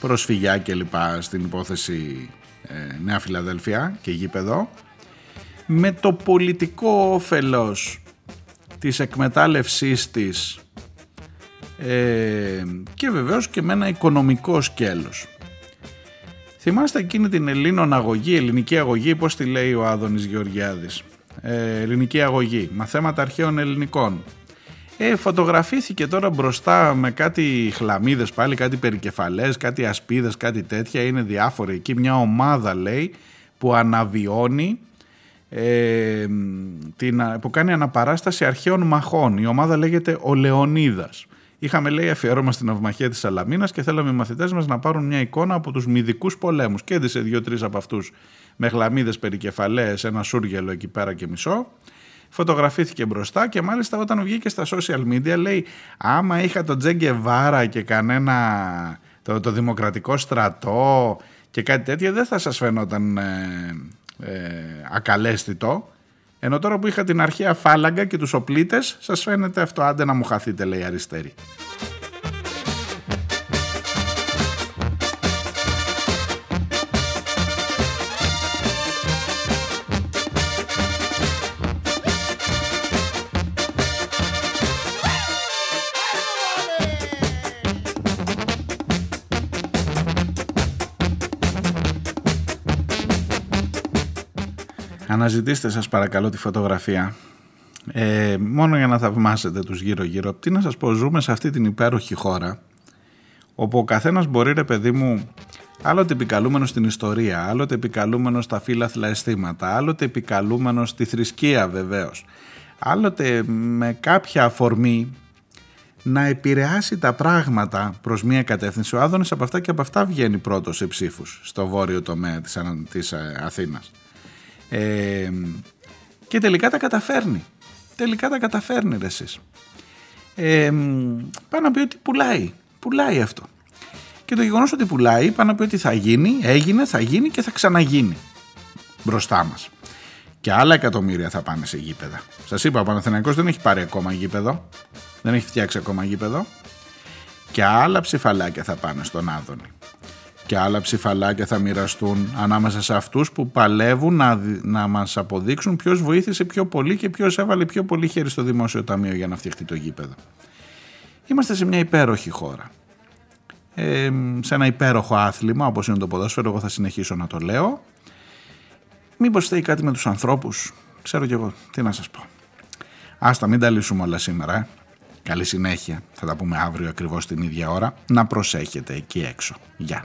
S1: προσφυγιά και λοιπά στην υπόθεση ε, Νέα Φιλαδέλφια και γήπεδο με το πολιτικό όφελος της εκμετάλλευσής της ε, και βεβαίως και με ένα οικονομικό σκέλος. Θυμάστε εκείνη την Ελλήνων αγωγή, ελληνική αγωγή, πώς τη λέει ο Άδωνης Γεωργιάδης; Ε, ελληνική αγωγή, μαθαίματα αρχαίων ελληνικών. Ε, φωτογραφήθηκε τώρα μπροστά με κάτι χλαμίδες πάλι, κάτι περικεφαλές, κάτι ασπίδες, κάτι τέτοια. Είναι διάφοροι εκεί. Μια ομάδα λέει που αναβιώνει, ε, την, που κάνει αναπαράσταση αρχαίων μαχών. Η ομάδα λέγεται Ο Λεωνίδας. Είχαμε λέει αφιέρωμα στην αυμαχία της Σαλαμίνας και θέλαμε οι μαθητές μας να πάρουν μια εικόνα από τους μυδικούς πολέμους. Και έδισε δύο-τρεις από αυτούς με χλαμίδες περικεφαλές, ένα σούργελο εκεί πέρα και μισό φωτογραφήθηκε μπροστά και μάλιστα όταν βγήκε στα social media λέει άμα είχα τον Τζέγκε Βάρα και κανένα το, το δημοκρατικό στρατό και κάτι τέτοιο δεν θα σας φαινόταν ε, ε, ακαλέστητο ενώ τώρα που είχα την αρχαία φάλαγγα και τους οπλίτες σας φαίνεται αυτό άντε να μου χαθείτε λέει αριστερή. Αναζητήστε σας παρακαλώ τη φωτογραφία ε, μόνο για να θαυμάσετε τους γύρω γύρω. Τι να σας πω, ζούμε σε αυτή την υπέροχη χώρα όπου ο καθένας μπορεί ρε παιδί μου άλλοτε επικαλούμενο στην ιστορία, άλλοτε επικαλούμενο στα φύλαθλα αισθήματα, άλλοτε επικαλούμενο στη θρησκεία βεβαίως, άλλοτε με κάποια αφορμή να επηρεάσει τα πράγματα προς μία κατεύθυνση. Ο Άδωνης από αυτά και από αυτά βγαίνει πρώτος σε ψήφους στο βόρειο τομέα της, Ανα- της ε, Αθήνας. Ε, και τελικά τα καταφέρνει. Τελικά τα καταφέρνει ρε εσείς. Ε, πάει να πει ότι πουλάει. Πουλάει αυτό. Και το γεγονός ότι πουλάει πάει να πει ότι θα γίνει, έγινε, θα γίνει και θα ξαναγίνει μπροστά μας. Και άλλα εκατομμύρια θα πάνε σε γήπεδα. Σας είπα, ο Παναθηναϊκός δεν έχει πάρει ακόμα γήπεδο. Δεν έχει φτιάξει ακόμα γήπεδο. Και άλλα ψηφαλάκια θα πάνε στον Άδωνη. Και άλλα ψηφαλάκια θα μοιραστούν ανάμεσα σε αυτούς που παλεύουν να, δι- να μας αποδείξουν ποιος βοήθησε πιο πολύ και ποιος έβαλε πιο πολύ χέρι στο δημόσιο ταμείο για να φτιαχτεί το γήπεδο. Είμαστε σε μια υπέροχη χώρα. Ε, σε ένα υπέροχο άθλημα όπως είναι το ποδόσφαιρο, εγώ θα συνεχίσω να το λέω. Μήπως φταίει κάτι με τους ανθρώπους, ξέρω κι εγώ, τι να σας πω. Άστα μην τα λύσουμε όλα σήμερα, ε. Καλή συνέχεια, θα τα πούμε αύριο ακριβώς την ίδια ώρα. Να προσέχετε εκεί έξω. Γεια.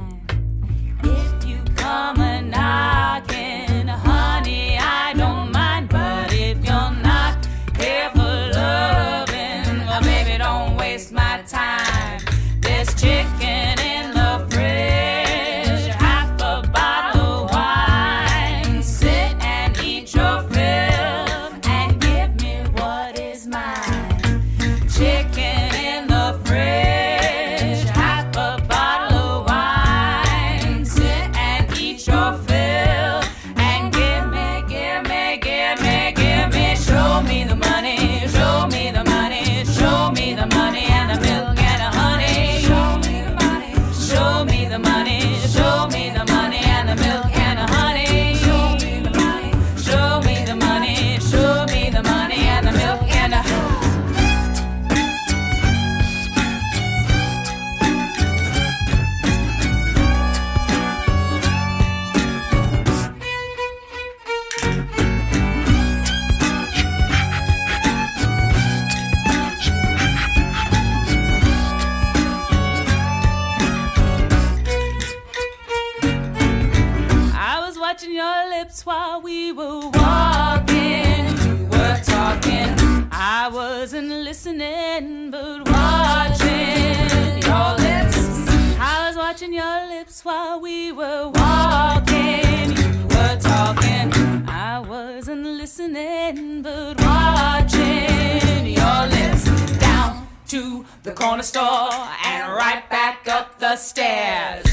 S12: the corner store and right back up the stairs.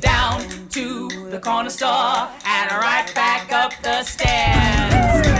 S12: Down to the corner store and right back up the stairs.